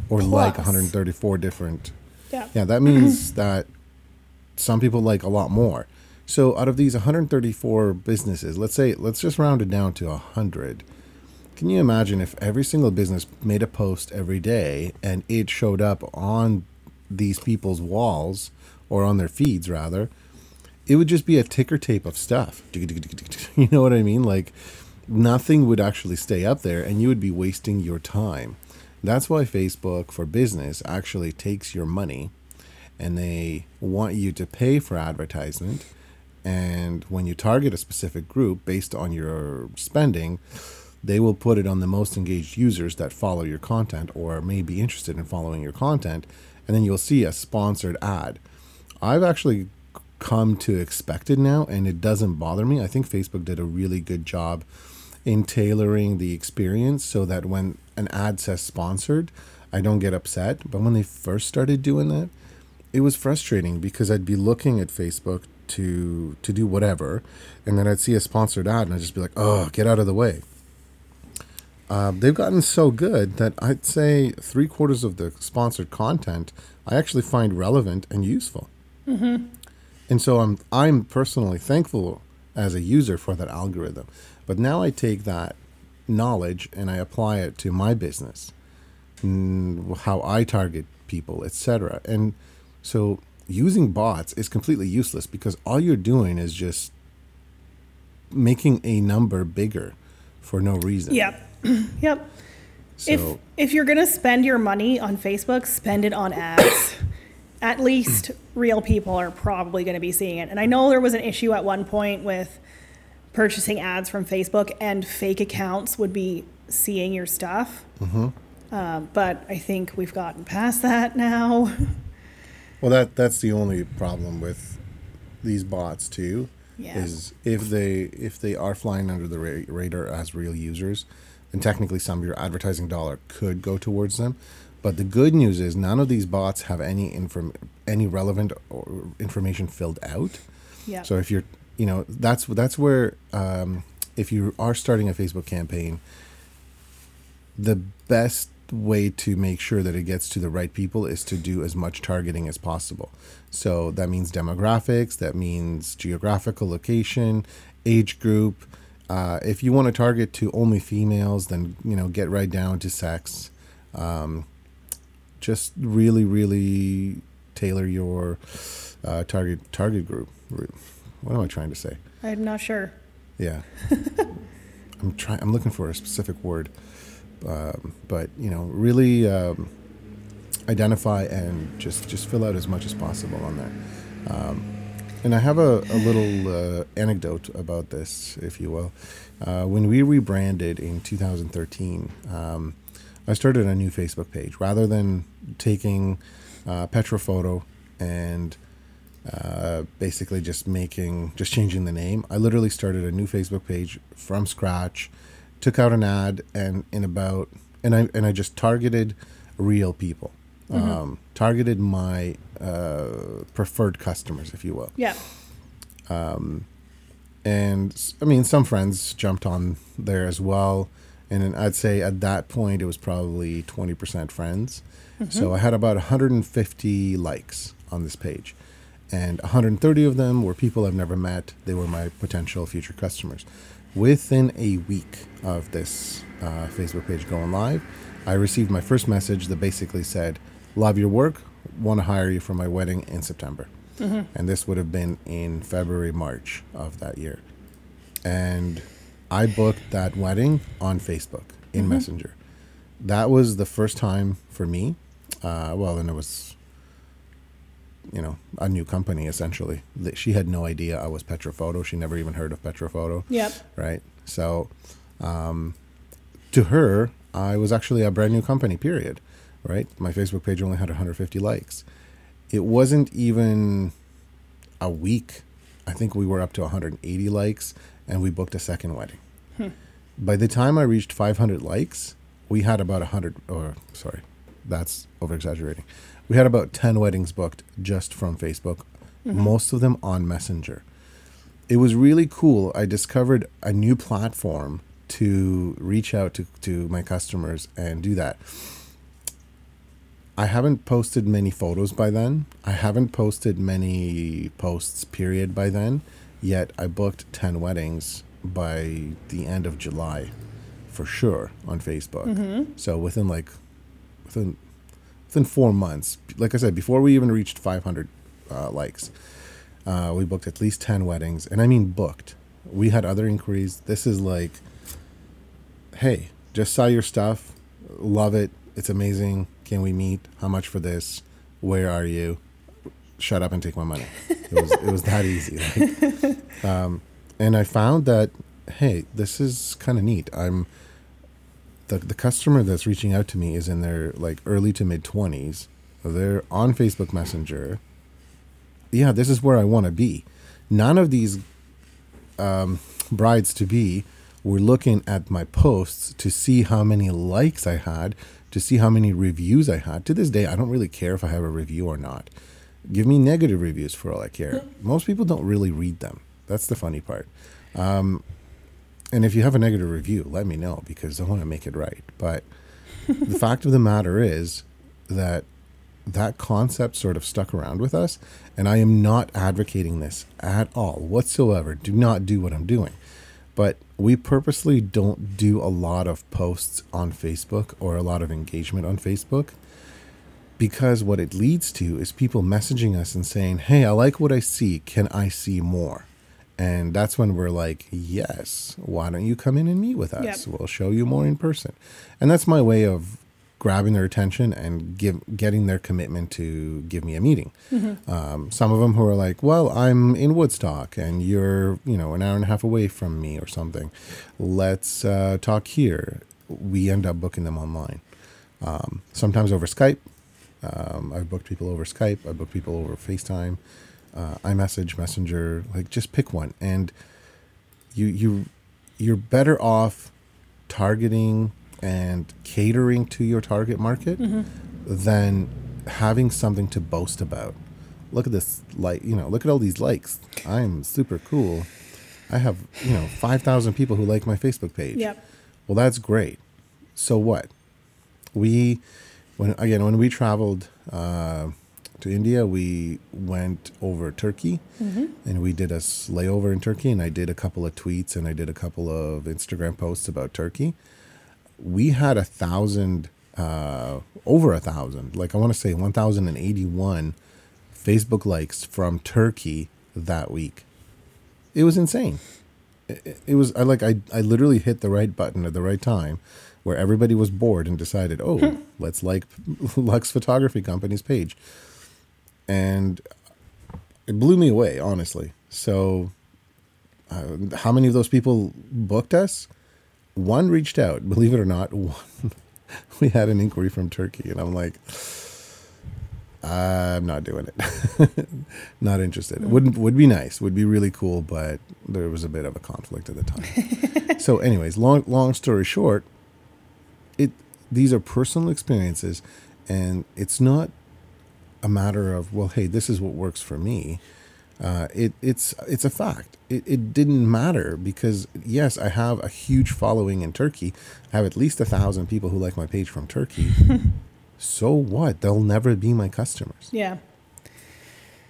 or like 134 different.
Yeah.
Yeah, that means [CLEARS THROAT] that some people like a lot more. So out of these 134 businesses, let's say let's just round it down to 100. Can you imagine if every single business made a post every day and it showed up on these people's walls or on their feeds rather? It would just be a ticker tape of stuff. [LAUGHS] You know what I mean? Like nothing would actually stay up there and you would be wasting your time. That's why Facebook for business actually takes your money and they want you to pay for advertisement. And when you target a specific group based on your spending, they will put it on the most engaged users that follow your content or may be interested in following your content. And then you'll see a sponsored ad. I've actually come to expect it now and it doesn't bother me. I think Facebook did a really good job in tailoring the experience so that when an ad says sponsored, I don't get upset. But when they first started doing that, it was frustrating because I'd be looking at Facebook to to do whatever, and then I'd see a sponsored ad and I'd just be like, "Oh, get out of the way." Uh, they've gotten so good that I'd say three quarters of the sponsored content I actually find relevant and useful. And so I'm I'm personally thankful as a user for that algorithm. But now I take that knowledge and I apply it to my business, mm, how I target people, etc. And so using bots is completely useless because all you're doing is just making a number bigger for no reason.
Yep. [CLEARS THROAT] yep.
So
if if you're gonna spend your money on Facebook, spend it on ads. At least real people are probably gonna be seeing it. And I know there was an issue at one point with purchasing ads from Facebook, and fake accounts would be seeing your stuff. Uh, but I think we've gotten past that now. [LAUGHS]
Well, that that's the only problem with these bots too.
Yeah.
Is if they if they are flying under the ra- radar as real users, then technically some of your advertising dollar could go towards them. But the good news is none of these bots have any inform any relevant or information filled out.
Yeah.
So if you're you know that's that's where um, if you are starting a Facebook campaign, the best way to make sure that it gets to the right people is to do as much targeting as possible. So that means demographics, that means geographical location, age group. Uh, if you want to target to only females, then you know get right down to sex. Um, just really, really tailor your uh, target target group. What am I trying to say?
I'm not sure.
Yeah, [LAUGHS] I'm trying. I'm looking for a specific word, um, but you know, really um, identify and just just fill out as much as possible on there. Um, and I have a, a little uh, anecdote about this, if you will. Uh, when we rebranded in 2013, um, I started a new Facebook page rather than taking uh, Petrophoto and uh, basically just making just changing the name. I literally started a new Facebook page from scratch, took out an ad, and in about and I and I just targeted real people, mm-hmm. um, targeted my uh, preferred customers, if you will.
Yeah.
Um, and I mean, some friends jumped on there as well, and I'd say at that point it was probably twenty percent friends. Mm-hmm. So I had about 150 likes on this page and 130 of them were people I've never met. They were my potential future customers. Within a week of this uh, Facebook page going live, I received my first message that basically said, Love your work, want to hire you for my wedding in September. Mm-hmm. And this would have been in February, March of that year. And I booked that wedding on Facebook in mm-hmm. Messenger. That was the first time for me. Uh, well, and it was you know, a new company essentially. She had no idea I was Petrophoto. She never even heard of Petrophoto.
Yep.
Right. So, um, to her, I was actually a brand new company. Period. Right. My Facebook page only had 150 likes. It wasn't even a week. I think we were up to 180 likes, and we booked a second wedding. Hmm. By the time I reached 500 likes, we had about 100. Or sorry, that's over exaggerating we had about 10 weddings booked just from Facebook, mm-hmm. most of them on Messenger. It was really cool. I discovered a new platform to reach out to, to my customers and do that. I haven't posted many photos by then. I haven't posted many posts, period, by then. Yet I booked 10 weddings by the end of July for sure on Facebook. Mm-hmm. So within like, within within four months, like I said, before we even reached 500 uh, likes, uh, we booked at least 10 weddings. And I mean booked. We had other inquiries. This is like, hey, just saw your stuff. Love it. It's amazing. Can we meet? How much for this? Where are you? Shut up and take my money. [LAUGHS] It was, it was that easy. Like, um, and I found that, hey, this is kind of neat. I'm the the customer that's reaching out to me is in their like early to mid 20s. They're on Facebook Messenger. Yeah, this is where I want to be. None of these um, brides to be were looking at my posts to see how many likes I had, to see how many reviews I had. To this day, I don't really care if I have a review or not. Give me negative reviews for all I care. [LAUGHS] Most people don't really read them. That's the funny part. Um, and if you have a negative review, let me know because I want to make it right. But the [LAUGHS] fact of the matter is that that concept sort of stuck around with us. And I am not advocating this at all whatsoever. Do not do what I'm doing. But we purposely don't do a lot of posts on Facebook or a lot of engagement on Facebook because what it leads to is people messaging us and saying, Hey, I like what I see. Can I see more? And that's when we're like, yes, why don't you come in and meet with us? Yep. We'll show you more in person. And that's my way of grabbing their attention and give getting their commitment to give me a meeting. Mm-hmm. Um, some of them who are like, well, I'm in Woodstock and you're, you know, an hour and a half away from me or something. Let's uh, talk here. We end up booking them online. Um, sometimes over Skype. Um, I've booked people over Skype. I've booked people over FaceTime uh, iMessage, Messenger, like just pick one, and you you you're better off targeting and catering to your target market mm-hmm. than having something to boast about look at this like you know look at all these likes i'm super cool i have you know 5000 people who like my facebook page
Yep.
well that's great so what we when again when we traveled uh, to india we went over turkey. And we did a layover in turkey and i did a couple of tweets and i did a couple of instagram posts about turkey. We had a thousand uh, over a thousand like i want to say 1081 facebook likes from turkey that week. It was insane. It, it was i like I, I literally hit the right button at the right time where everybody was bored and decided oh let's like [LAUGHS] lux photography company's page. And it blew me away honestly. So uh, how many of those people booked us? One reached out believe it or not. One, [LAUGHS] we had an inquiry from turkey and i'm like i'm not doing it. [LAUGHS] Not interested. Would would be nice. Would be really cool but there was a bit of a conflict at the time. So anyways long long story short it these are personal experiences and it's not a matter of well hey this is what works for me uh, it, it's it's a fact. It, it didn't matter because yes, I have a huge following in Turkey. I have at least a thousand people who like my page from Turkey. [LAUGHS] so what? They'll never be my customers.
Yeah.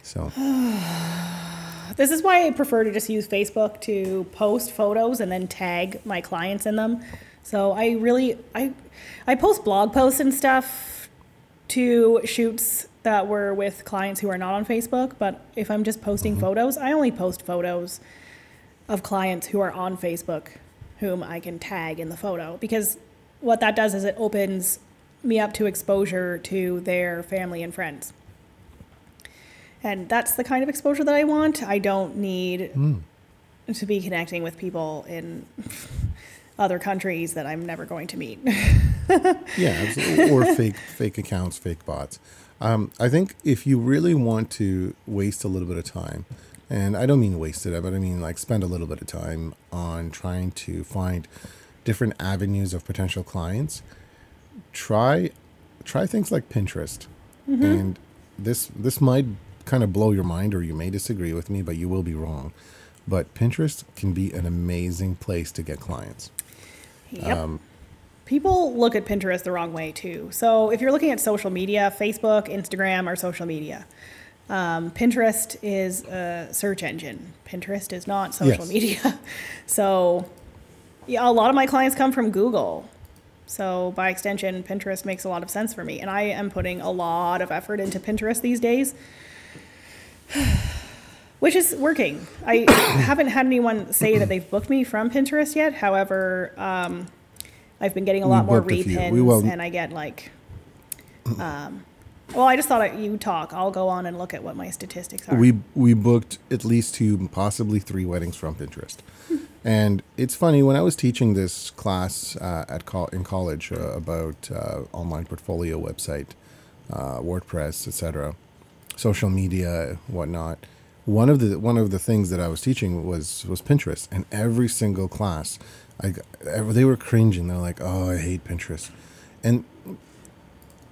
So [SIGHS]
This is why I prefer to just use Facebook to post photos and then tag my clients in them. So I really I I post blog posts and stuff to shoots that were with clients who are not on Facebook, but if I'm just posting mm-hmm. photos, I only post photos of clients who are on Facebook whom I can tag in the photo because what that does is it opens me up to exposure to their family and friends. And that's the kind of exposure that I want. I don't need hmm. to be connecting with people in other countries that I'm never going to meet. [LAUGHS]
yeah, absolutely. or fake fake accounts, fake bots. Um, I think if you really want to waste a little bit of time, and I don't mean waste it, but I mean like spend a little bit of time on trying to find different avenues of potential clients. Try try things like Pinterest, and this this might kind of blow your mind, or you may disagree with me, but you will be wrong. But Pinterest can be an amazing place to get clients.
Yep. People look at Pinterest the wrong way too. So if you're looking at social media, Facebook, Instagram are social media. Um, Pinterest is a search engine. Pinterest is not social
Yes.
media. [LAUGHS] So yeah, a lot of my clients come from Google. So by extension, Pinterest makes a lot of sense for me. And I am putting a lot of effort into Pinterest these days. [SIGHS] [SIGHS] [SIGHS] Which is working. I [COUGHS] haven't had anyone say that they've booked me from Pinterest yet. However, um, I've been getting a
We
lot more
booked a
repins,
We
and I get like, um, well, I just thought I, you talk. I'll go on and look at what my statistics are.
We we booked at least two, possibly three weddings from Pinterest, and it's funny when I was teaching this class uh, at col- in college uh, about uh, online portfolio website, uh, WordPress, etc., social media, whatnot. One of the one of the things that I was teaching was was Pinterest, and every single class, I they were cringing. They're like, "Oh, I hate Pinterest," and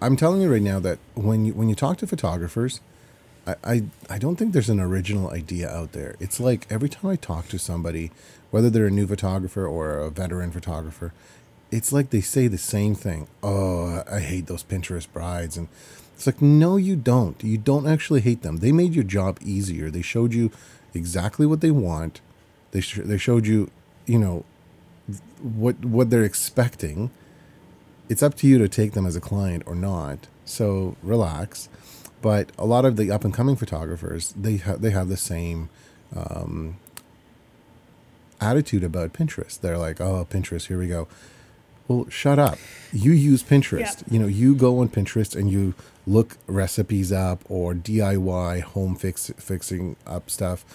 I'm telling you right now that when you when you talk to photographers, I, I I don't think there's an original idea out there. It's like every time I talk to somebody, whether they're a new photographer or a veteran photographer, it's like they say the same thing. Oh, I hate those Pinterest brides, and it's like no, you don't. You don't actually hate them. They made your job easier. They showed you exactly what they want. They sh- they showed you, you know, what what they're expecting it's up to you to take them as a client or not. So relax. But a lot of the up and coming photographers, they have they have the same um, attitude about Pinterest. They're like, "Oh, Pinterest, here we go." Well, shut up. You use Pinterest.
Yeah.
You know, you go on Pinterest and you look recipes up or DIY home fix fixing up stuff.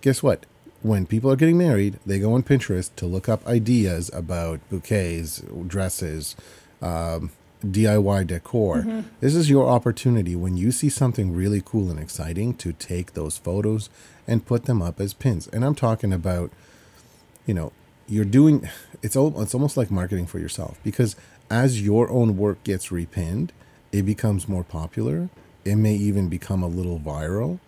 Guess what? When people are getting married, they go on Pinterest to look up ideas about bouquets, dresses, um, DIY decor. This is your opportunity when you see something really cool and exciting to take those photos and put them up as pins. And I'm talking about you know you're doing it's all it's almost like marketing for yourself because as your own work gets repinned it becomes more popular it may even become a little viral.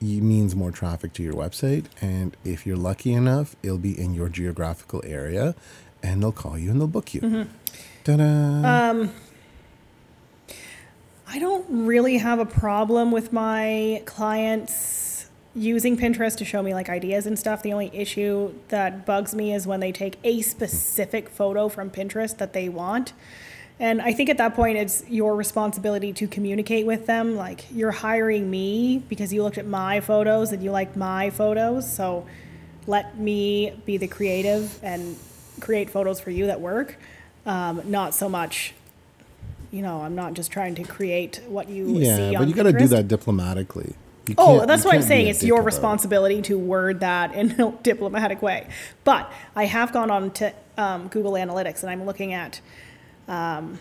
It means more traffic to your website, and if you're lucky enough, it'll be in your geographical area, and they'll call you and they'll book you. Mm-hmm. Ta-da!
Um, I don't really have a problem with my clients using Pinterest to show me like ideas and stuff. The only issue that bugs me is when they take a specific photo from Pinterest that they want. And I think at that point, it's your responsibility to communicate with them. Like, you're hiring me because you looked at my photos and you liked my photos. So let me be the creative and create photos for you that work. Um, not so much, you know, I'm not just trying to create what you see
yeah, but you got to do that diplomatically.
Oh, that's what I'm saying. It's your responsibility to word that in a [LAUGHS] diplomatic way. But I have gone on to um, Google Analytics and I'm looking at. Um,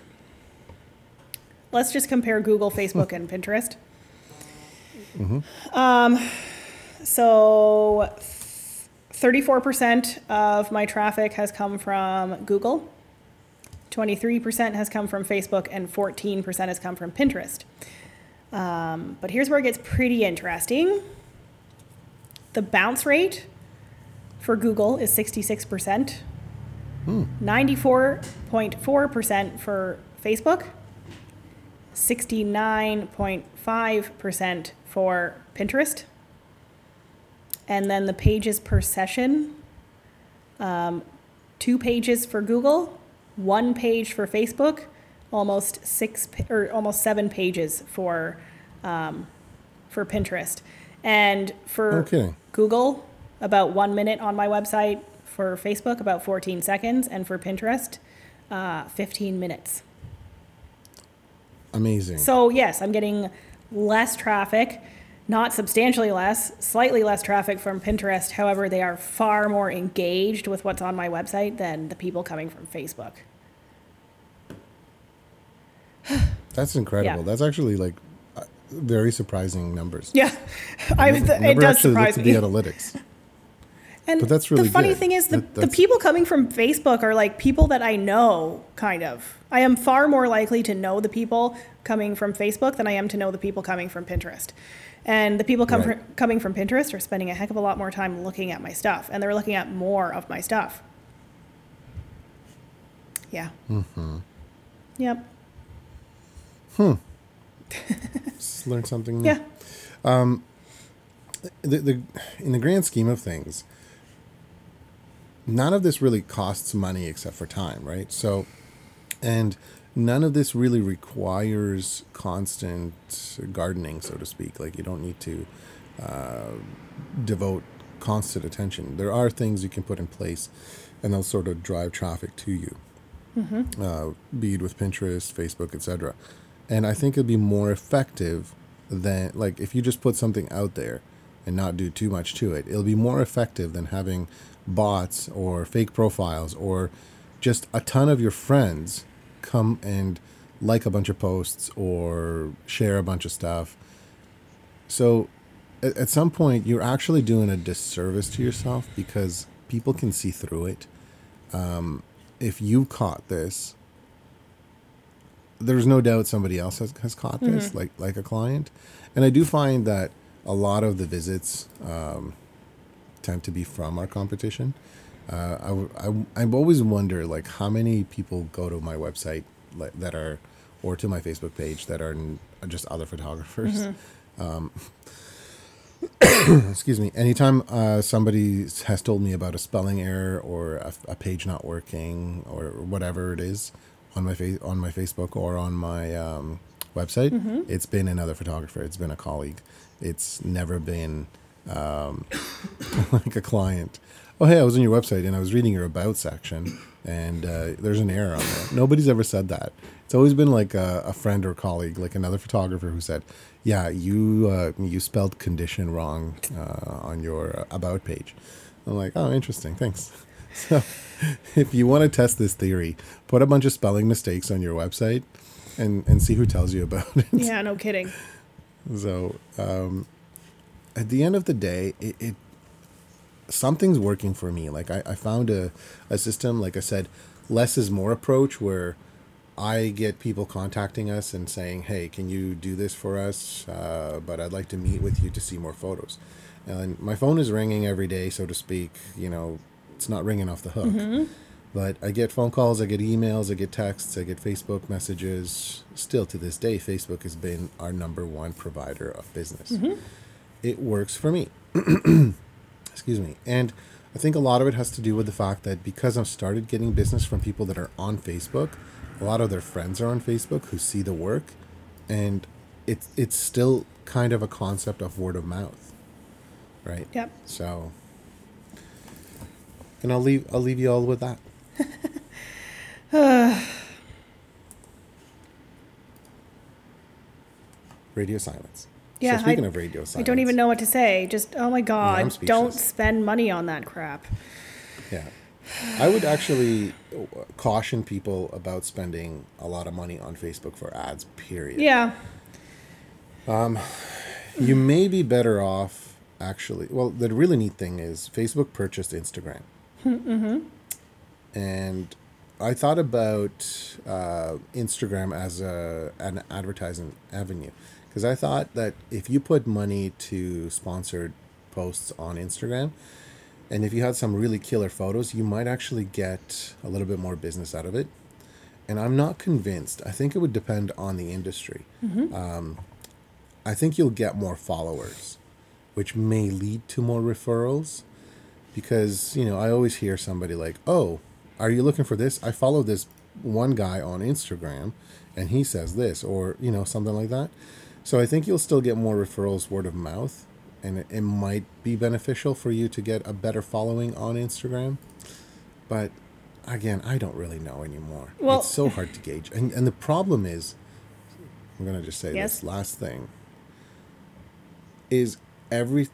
let's just compare Google, [LAUGHS] Facebook, and Pinterest.
Mm-hmm.
Um, so, 34% of my traffic has come from Google. 23% has come from Facebook and 14% has come from Pinterest. Um, but here's where it gets pretty interesting. The bounce rate for Google is 66%, 94.4% for Facebook, 69.5% for Pinterest, and then the pages per session um, two pages for Google, one page for Facebook, almost six or almost seven pages for um, for Pinterest, and for
No.
Google about one minute on my website. For Facebook, about 14 seconds, and for Pinterest, uh, 15 minutes.
Amazing.
So yes, I'm getting less traffic, not substantially less, slightly less traffic from Pinterest. However, they are far more engaged with what's on my website than the people coming from Facebook. [SIGHS]
That's incredible.
Yeah.
That's actually like uh, very surprising numbers.
Yeah, [LAUGHS] I've,
Never
it does surprise me.
the analytics. [LAUGHS]
And
But that's really
the funny
good.
thing is, the,
That-
the people coming from Facebook are like people that I know, kind of. I am far more likely to know the people coming from Facebook than I am to know the people coming from Pinterest. And the people
Right.
fr- coming from Pinterest are spending a heck of a lot more time looking at my stuff, and they're looking at more of my stuff. Yeah. Mm-hmm. Yep. [LAUGHS]
Just learned something new.
Yeah.
the, the in the grand scheme of things, none of this really costs money except for time, right? So, and none of this really requires constant gardening, so to speak. Like you don't need to uh, devote constant attention. There are things you can put in place, and they'll sort of drive traffic to you. Uh, be it with Pinterest, Facebook, etc. And I think it'd be more effective than like if you just put something out there and not do too much to it. It'll be more effective than having bots or fake profiles or just a ton of your friends come and like a bunch of posts or share a bunch of stuff. So at, at some point, you're actually doing a disservice to yourself because people can see through it. Um, if you caught this, there's no doubt somebody else has, has caught this, like like a client. And I do find that a lot of the visits um, tend to be from our competition. Uh, I, I, w- I always wonder like how many people go to my website like, that are, or to my Facebook page that are n- just other photographers. Um, [COUGHS] excuse me. Anytime uh, somebody has told me about a spelling error or a, a page not working or whatever it is on my face on my Facebook or on my um, website, it's been another photographer. It's been a colleague. It's never been um, [LAUGHS] like a client. Oh, hey, I was on your website and I was reading your about section, and uh, there's an error on there. Nobody's ever said that. It's always been like a, a friend or colleague, like another photographer who said, "Yeah, you uh, you spelled condition wrong uh, on your about page." I'm like, "Oh, interesting. Thanks." So, [LAUGHS] if you want to test this theory, put a bunch of spelling mistakes on your website, and and see who tells you about it.
Yeah, no kidding.
So, um, at the end of the day, it, it something's working for me. Like I, I found a, a system, like I said, less is more approach where I get people contacting us and saying, "Hey, can you do this for us? Uh, but I'd like to meet with you to see more photos." And my phone is ringing every day, so to speak. You know, it's not ringing off the hook. Mm-hmm. But I get phone calls, I get emails, I get texts, I get Facebook messages. Still to this day, Facebook has been our number one provider of business. Mm-hmm. It works for me. [CLEARS THROAT] Excuse me. And I think a lot of it has to do with the fact that because I've started getting business from people that are on Facebook, a lot of their friends are on Facebook who see the work, and it's it's still kind of a concept of word of mouth, right?
Yep.
So, and I'll leave I'll leave you all with that. [SIGHS] radio silence.
Yeah,
So speaking
I-
of radio silence,
I don't even know what to say. Just oh my god, don't spend money on that crap.
Yeah. I would actually caution people about spending a lot of money on Facebook for ads, period.
Yeah.
Um, you may be better off actually. Well, the really neat thing is Facebook purchased Instagram. Mm-hmm. And I thought about uh, Instagram as a an advertising avenue because I thought that if you put money to sponsored posts on Instagram, and if you had some really killer photos, you might actually get a little bit more business out of it. And I'm not convinced. I think it would depend on the industry. Um, I think you'll get more followers, which may lead to more referrals. Because, you know, I always hear somebody like, oh, are you looking for this? I follow this one guy on Instagram and he says this, or, you know, something like that. So I think you'll still get more referrals word of mouth. And it, it might be beneficial for you to get a better following on Instagram. But again, I don't really know anymore.
Well-
it's so hard to gauge. And, and the problem is, I'm going to just say
Yes.
this last thing is every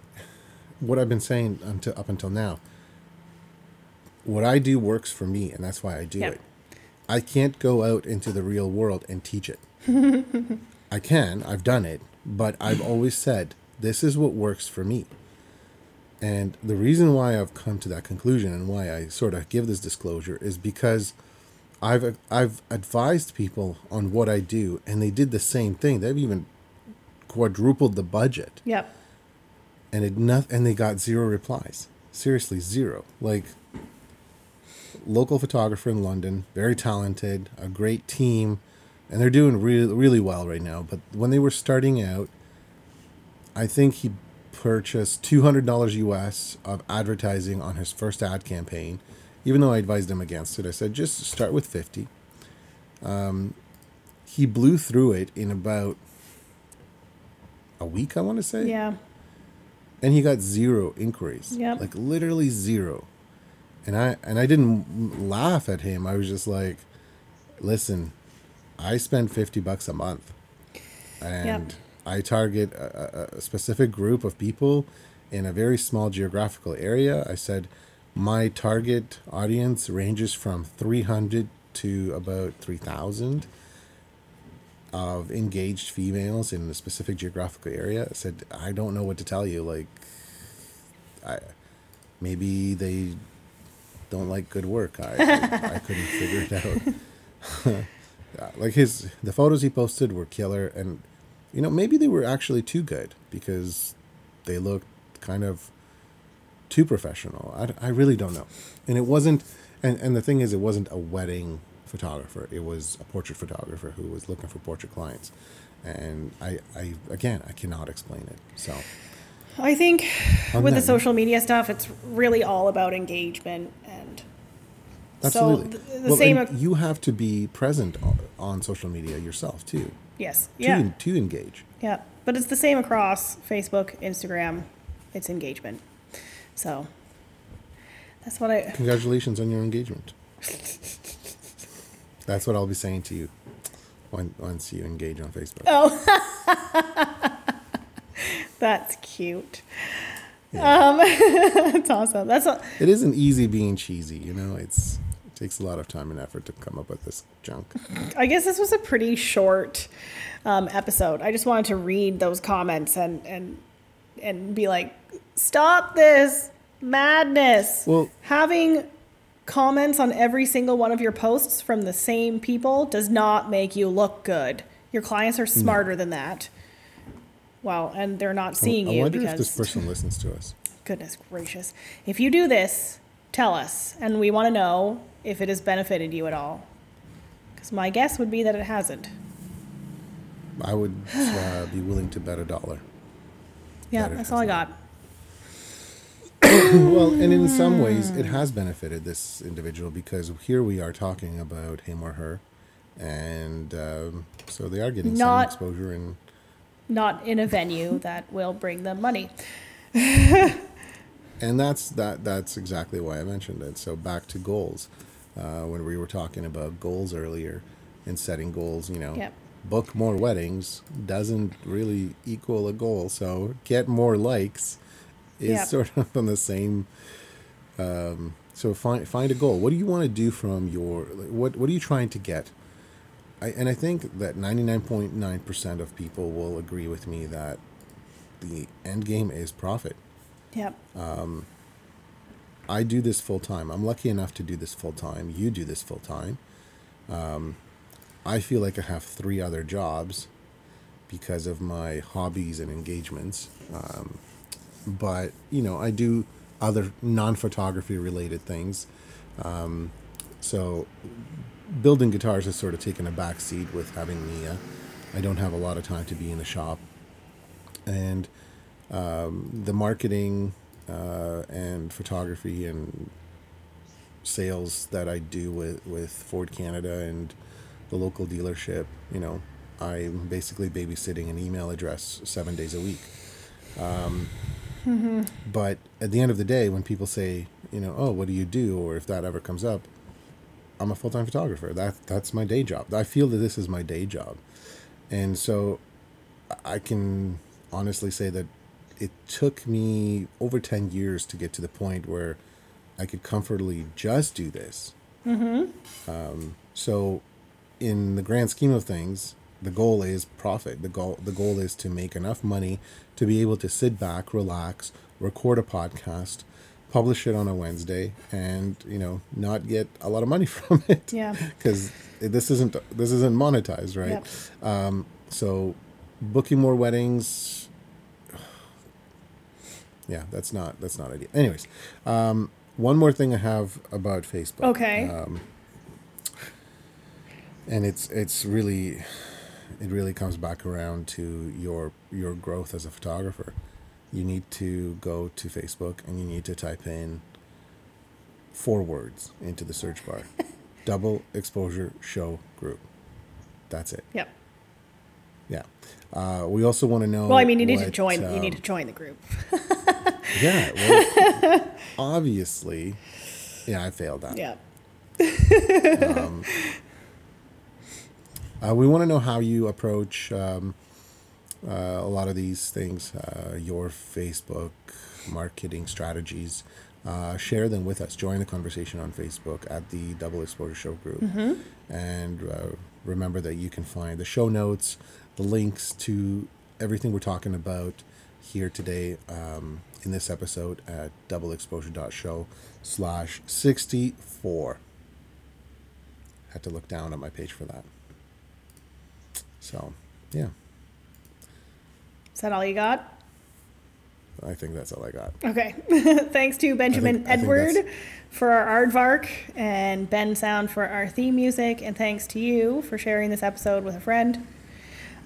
what I've been saying until up until now. What I do works for me, and that's why I do
Yep.
it. I can't go out into the real world and teach it. [LAUGHS] I can, I've done it, but I've always said this is what works for me. And the reason why I've come to that conclusion and why I sort of give this disclosure is because I've I've advised people on what I do, and they did the same thing. They've even quadrupled the budget,
Yep.
And it and they got zero replies. Seriously, zero. Like local photographer in London, very talented, a great team, and they're doing really really well right now. But when they were starting out, I think he purchased two hundred dollars US of advertising on his first ad campaign. Even though I advised him against it, I said just start with fifty. Um, he blew through it in about a week, I want to say
Yeah.
And he got zero inquiries.
Yep.
like literally zero. And i and i didn't laugh at him. I was just like listen i spend 50 bucks a month. And i target a, a- a specific group of people in a very small geographical area. I said my target audience ranges from 300 to about 3000 of engaged females in a specific geographical area said i don't know what to tell you like i maybe they don't like good work. I i, couldn't [LAUGHS] figure it out. [LAUGHS] Like his the photos he posted were killer and you know maybe they were actually too good because they looked kind of too professional. I, I really don't know. And it wasn't and, and the thing is it wasn't a wedding photographer it was a portrait photographer who was looking for portrait clients and i i again i cannot explain it so
I think
On
with the social media stuff, it's really all about engagement and
absolutely
So the, the
well,
same.
you have to be present on, on social media yourself too
yes.
to,
Yeah.
to engage
Yeah. But it's the same across Facebook, Instagram. It's engagement. So that's what I.
congratulations on your engagement [LAUGHS] that's what i'll be saying to you when, once you engage on facebook
Oh. [LAUGHS] That's cute. Um, [LAUGHS] that's awesome. That's a,
It isn't easy being cheesy, you know. It's it takes a lot of time and effort to come up with this junk.
I guess this was a pretty short um, episode. I just wanted to read those comments and and and be like, stop this madness.
Well-
having comments on every single one of your posts from the same people does not make you look good. Your clients are smarter than that. Well, and they're not seeing
I
you I
wonder if
because
this person listens to us.
goodness gracious. If you do this, tell us, and we want to know if it has benefited you at all. Because my guess would be that it hasn't.
I would uh, be willing to bet a dollar.
Yeah,
That
that's all I got. [COUGHS]
well, and in some ways, it has benefited this individual because here we are talking about him or her, and um, so they are getting
Not-
some exposure. And
Not in a venue [LAUGHS] that will bring them money. [LAUGHS]
and that's that. That's exactly why I mentioned it. So back to goals, uh, when we were talking about goals earlier and setting goals, you know,
Yep.
book more weddings doesn't really equal a goal. So get more likes is
Yep.
sort of on the same. Um, so find find a goal. What do you want to do from your like, what What are you trying to get? I, and I think that ninety nine point nine percent of people will agree with me that the end game is profit.
Yep.
I do this full time. I'm lucky enough to do this full time. You do this full time. Um, I feel like I have three other jobs because of my hobbies and engagements. Um, but you know, I do other non-photography related things. Um, so building guitars has sort of taken a back seat with having Mia. I don't have a lot of time to be in the shop, and um, the marketing uh, and photography and sales that I do with, with Ford Canada and the local dealership, you know, I'm basically babysitting an email address seven days a week. Um, But at the end of the day, when people say, you know, oh, what do you do? Or if that ever comes up, I'm a full time photographer. That that's my day job. I feel that this is my day job, and so I can honestly say that it took me over ten years to get to the point where I could comfortably just do this. Mm-hmm. Um, so, in the grand scheme of things, the goal is profit. The goal the goal is to make enough money to be able to sit back, relax, record a podcast, publish it on a Wednesday, and you know not get a lot of money [LAUGHS] from it.
Yeah.
because this isn't this isn't monetized, right? Yep. Um, so, booking more weddings. [SIGHS] Yeah, that's not that's not ideal. Anyways, um, one more thing I have about Facebook
Okay.
Um, and it's it's really it really comes back around to your your growth as a photographer you need to go to facebook and you need to type in four words into the search bar [LAUGHS] double exposure show group that's it
Yep.
yeah uh, we also want to know
Well, I mean, you need to
what,
join. you need
um,
to join the group. [LAUGHS]
yeah well, obviously yeah i failed that [LAUGHS]
Yeah.
Uh, we want to know how you approach um, uh, a lot of these things, uh, your Facebook marketing strategies. Uh, share them with us. Join the conversation on Facebook at the Double Exposure Show group. And uh, remember that you can find the show notes, the links to everything we're talking about here today um, in this episode at doubleexposure.show slash 64. Had to look down at my page for that. So, yeah,
Is that all you got?
I think that's all I got.
Okay. [LAUGHS] Thanks to Benjamin
think
Edward for our aardvark and Bensound for our theme music. And thanks to you for sharing this episode with a friend.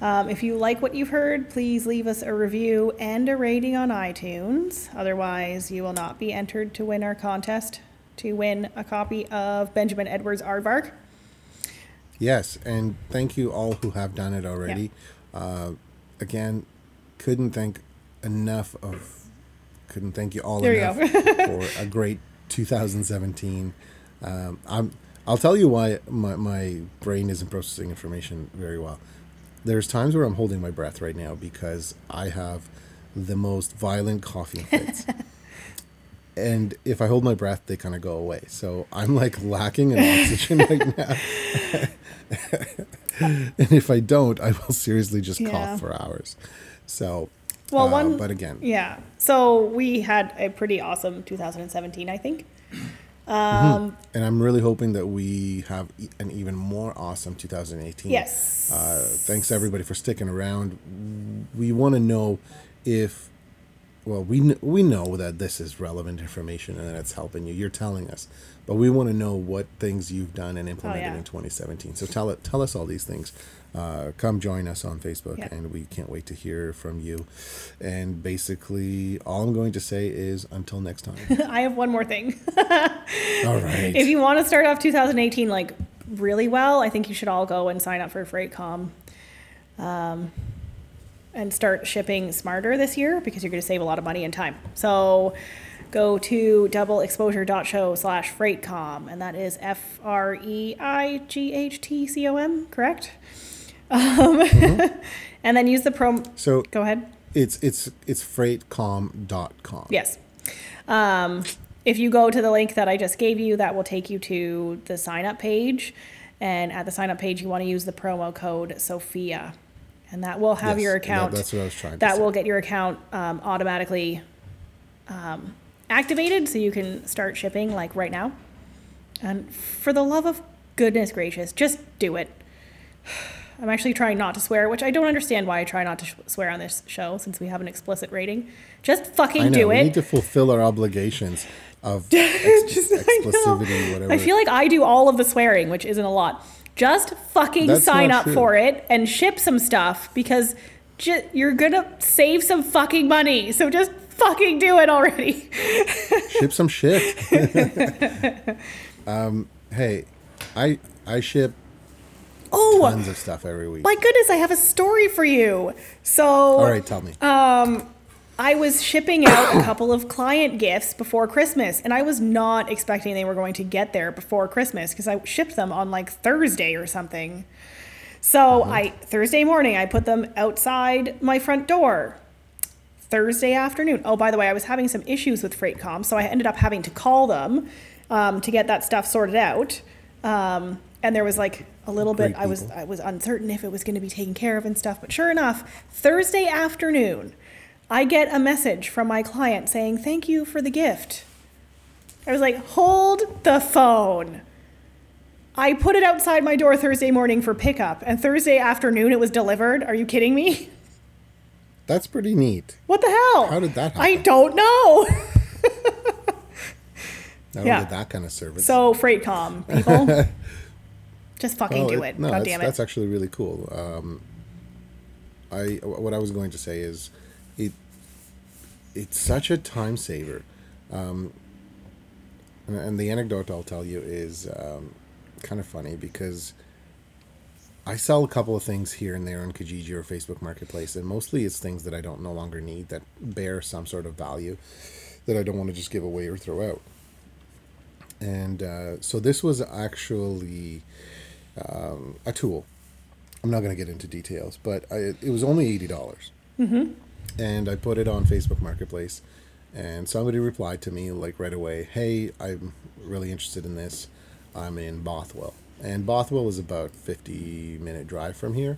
Um, if you like what you've heard, please leave us a review and a rating on iTunes. Otherwise, you will not be entered to win our contest to win a copy of Benjamin Edwards' aardvark.
Yes, and thank you all who have done it already. Uh, again, couldn't thank enough of, couldn't thank you all
There you
enough [LAUGHS] for a great 2017. Um, I'm, I'll tell you why my, my brain isn't processing information very well. There's times where I'm holding my breath right now because I have the most violent coughing fits. [LAUGHS] and if I hold my breath, they kind of go away. So I'm like lacking in oxygen right [LAUGHS] now. [LAUGHS] and if I don't, I will seriously just
Yeah.
cough for hours. So,
Well,
uh,
one.
but again,
Yeah. So we had a pretty awesome 2017, I think. Um,
And I'm really hoping that we have an even more awesome 2018.
Yes.
Uh, thanks everybody for sticking around. We want to know if, well, we kn- we know that this is relevant information and that it's helping you. You're telling us, but we want to know what things you've done and implemented
Oh, yeah.
in 2017. So tell it, tell us all these things. Uh, come join us on Facebook,
Yeah.
and we can't wait to hear from you. And basically, all I'm going to say is until next time. [LAUGHS]
I have one more thing. [LAUGHS]
all right.
if you want to start off 2018 like really well, I think you should all go and sign up for FreightCom. Um, and start shipping smarter this year because you're going to save a lot of money and time. So go to doubleexposure.show slash freightcom, and that is F R E I G H T C O M, correct? Um, [LAUGHS] and then use the promo.
so
Go ahead.
it's it's it's freightcom.com.
Yes. Um, if you go to the link that I just gave you, that will take you to the sign up page. And at the sign up page, you want to use the promo code SOFIA. And that will have
Yes,
your
that-
account.
that's what I was trying to
That will get your account um, automatically um, activated so you can start shipping like right now. And for the love of goodness gracious, just do it. [SIGHS] I'm actually trying not to swear, which I don't understand why I try not to sh- swear on this show since we have an explicit rating. Just fucking
I know.
do
we
it.
need to fulfill our obligations of [LAUGHS] ex-
Just- I
whatever.
I feel like I do all of the swearing, which isn't a lot. Just fucking
That's
sign up
true.
for it and ship some stuff because you're gonna save some fucking money. So just fucking do it already. [LAUGHS]
ship some shit. [LAUGHS] um, hey, I I ship
Oh,
tons of stuff every week.
my goodness, I have a story for you. So,
All right, tell me.
I was shipping out a couple of client gifts before Christmas, and I was not expecting they were going to get there before Christmas because I shipped them on like Thursday or something. So I Thursday morning I put them outside my front door. Thursday afternoon. Oh, by the way, I was having some issues with FreightCom, so I ended up having to call them um, to get that stuff sorted out. Um, and there was like a little bit.
Great
I was. I was uncertain if it was going to be taken care of and stuff. But sure enough, Thursday afternoon, I get a message from my client saying, "Thank you for the gift." I was like, "Hold the phone." I put it outside my door Thursday morning for pickup, and Thursday afternoon it was delivered. Are you kidding me? [LAUGHS]
That's pretty neat.
What the hell?
How did that happen? [LAUGHS]
I don't know.
Now
Yeah.
that kind of service.
so FreightCom people, [LAUGHS] just fucking
Oh,
do
it-
it.
No,
God
that's,
damn it.
that's actually really cool. Um, I what I was going to say is, it's such a time saver. Um, and, and the anecdote I'll tell you is um, kind of funny because I sell a couple of things here and there on Kijiji or Facebook Marketplace, and mostly it's things that I don't no longer need that bear some sort of value that I don't want to just give away or throw out. And uh, so this was actually um, a tool. I'm not going to get into details, but I, it was only eighty dollars, mm-hmm. And I put it on Facebook Marketplace, and somebody replied to me like right away, "Hey, I'm really interested in this. I'm in Bothwell, and Bothwell is about fifty minute drive from here,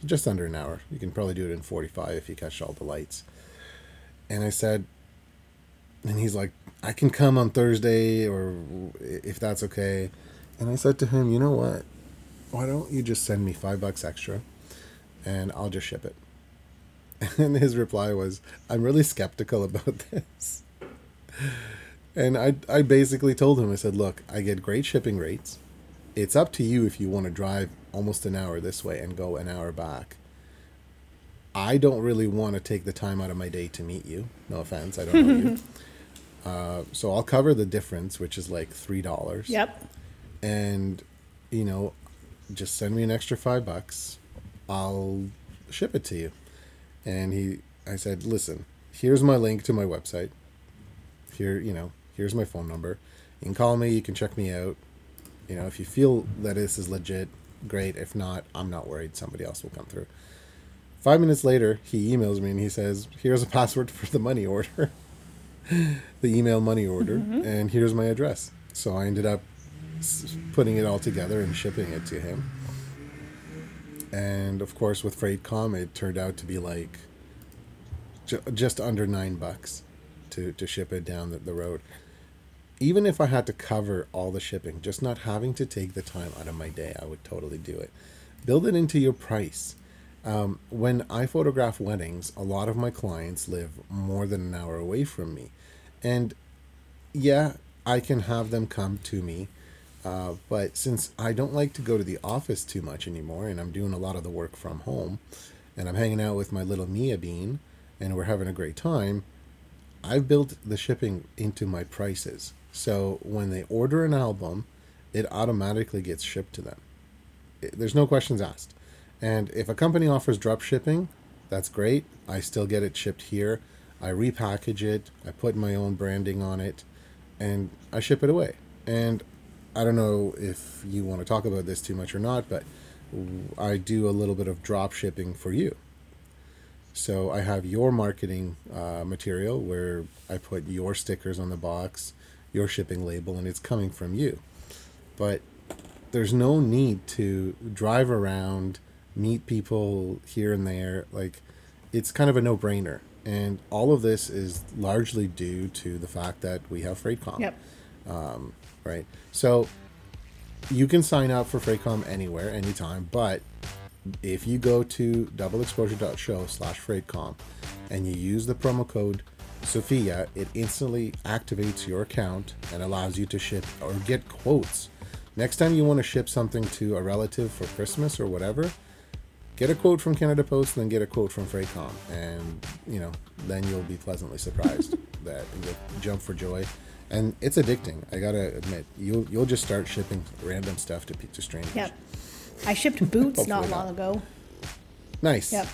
so just under an hour. You can probably do it in forty five if you catch all the lights." And I said, and he's like, I can come on Thursday or if that's okay. And I said to him, you know what? Why don't you just send me five bucks extra and I'll just ship it? [LAUGHS] And his reply was, I'm really skeptical about this. And I, I basically told him, I said, look, I get great shipping rates. It's up to you if you want to drive almost an hour this way and go an hour back. I don't really want to take the time out of my day to meet you. No offense, I don't know you. [LAUGHS] Uh, so I'll cover the difference, which is like three dollars.
yep.
And you know, just send me an extra five bucks. I'll ship it to you. And he, I said, listen, here's my link to my website. Here, you know, here's my phone number. You can call me. You can check me out. You know, if you feel that this is legit, great. If not, I'm not worried. Somebody else will come through. Five minutes later, he emails me and he says, "Here's a [LAUGHS] password for the money order." [LAUGHS] the email money order, mm-hmm. and here's my address. So I ended up putting it all together and shipping it to him. And of course, with FreightCom, it turned out to be like ju- just under nine bucks to, to ship it down the, the road. even if I had to cover all the shipping, just not having to take the time out of my day, I would totally do it. Build it into your price. Um, when I photograph weddings, a lot of my clients live more than an hour away from me. And yeah, I can have them come to me. Uh, but since I don't like to go to the office too much anymore, and I'm doing a lot of the work from home, and I'm hanging out with my little Mia Bean, and we're having a great time, I've built the shipping into my prices. So when they order an album, it automatically gets shipped to them. It- there's no questions asked. And if a company offers drop shipping, that's great. I still get it shipped here. I repackage it, I put my own branding on it, and I ship it away. And I don't know if you want to talk about this too much or not, but I do a little bit of drop shipping for you. So I have your marketing uh, material where I put your stickers on the box, your shipping label, and it's coming from you. But there's no need to drive around, meet people here and there. Like, it's kind of a no brainer. And all of this is largely due to the fact that we have FreightCom
Yep.
Right? So you can sign up for Freightcom anywhere, anytime, but if you go to doubleexposure.show slash Freightcom and you use the promo code Sophia, it instantly activates your account and allows you to ship or get quotes. Next time you want to ship something to a relative for Christmas or whatever, get a quote from Canada Post, and then get a quote from Freightcom, and you know, then you'll be pleasantly surprised [LAUGHS] that you'll jump for joy. And it's addicting. I gotta admit, you'll you'll just start shipping random stuff to to strangers.
Yep. I shipped boots not long ago.
Nice.
Yep.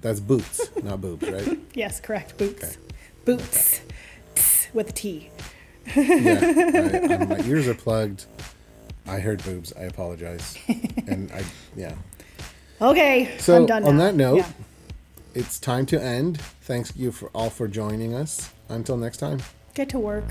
That's boots, not boobs, right? [LAUGHS]
Yes, correct. Boots.
Okay.
Boots. Tss, With a T.
yeah. [LAUGHS] I, I, my ears are plugged. I heard boobs. I apologize. And I yeah.
Okay.
So
I'm done
on that note,
Yeah.
it's time to end. Thanks you for all for joining us. Until next time.
Get to work.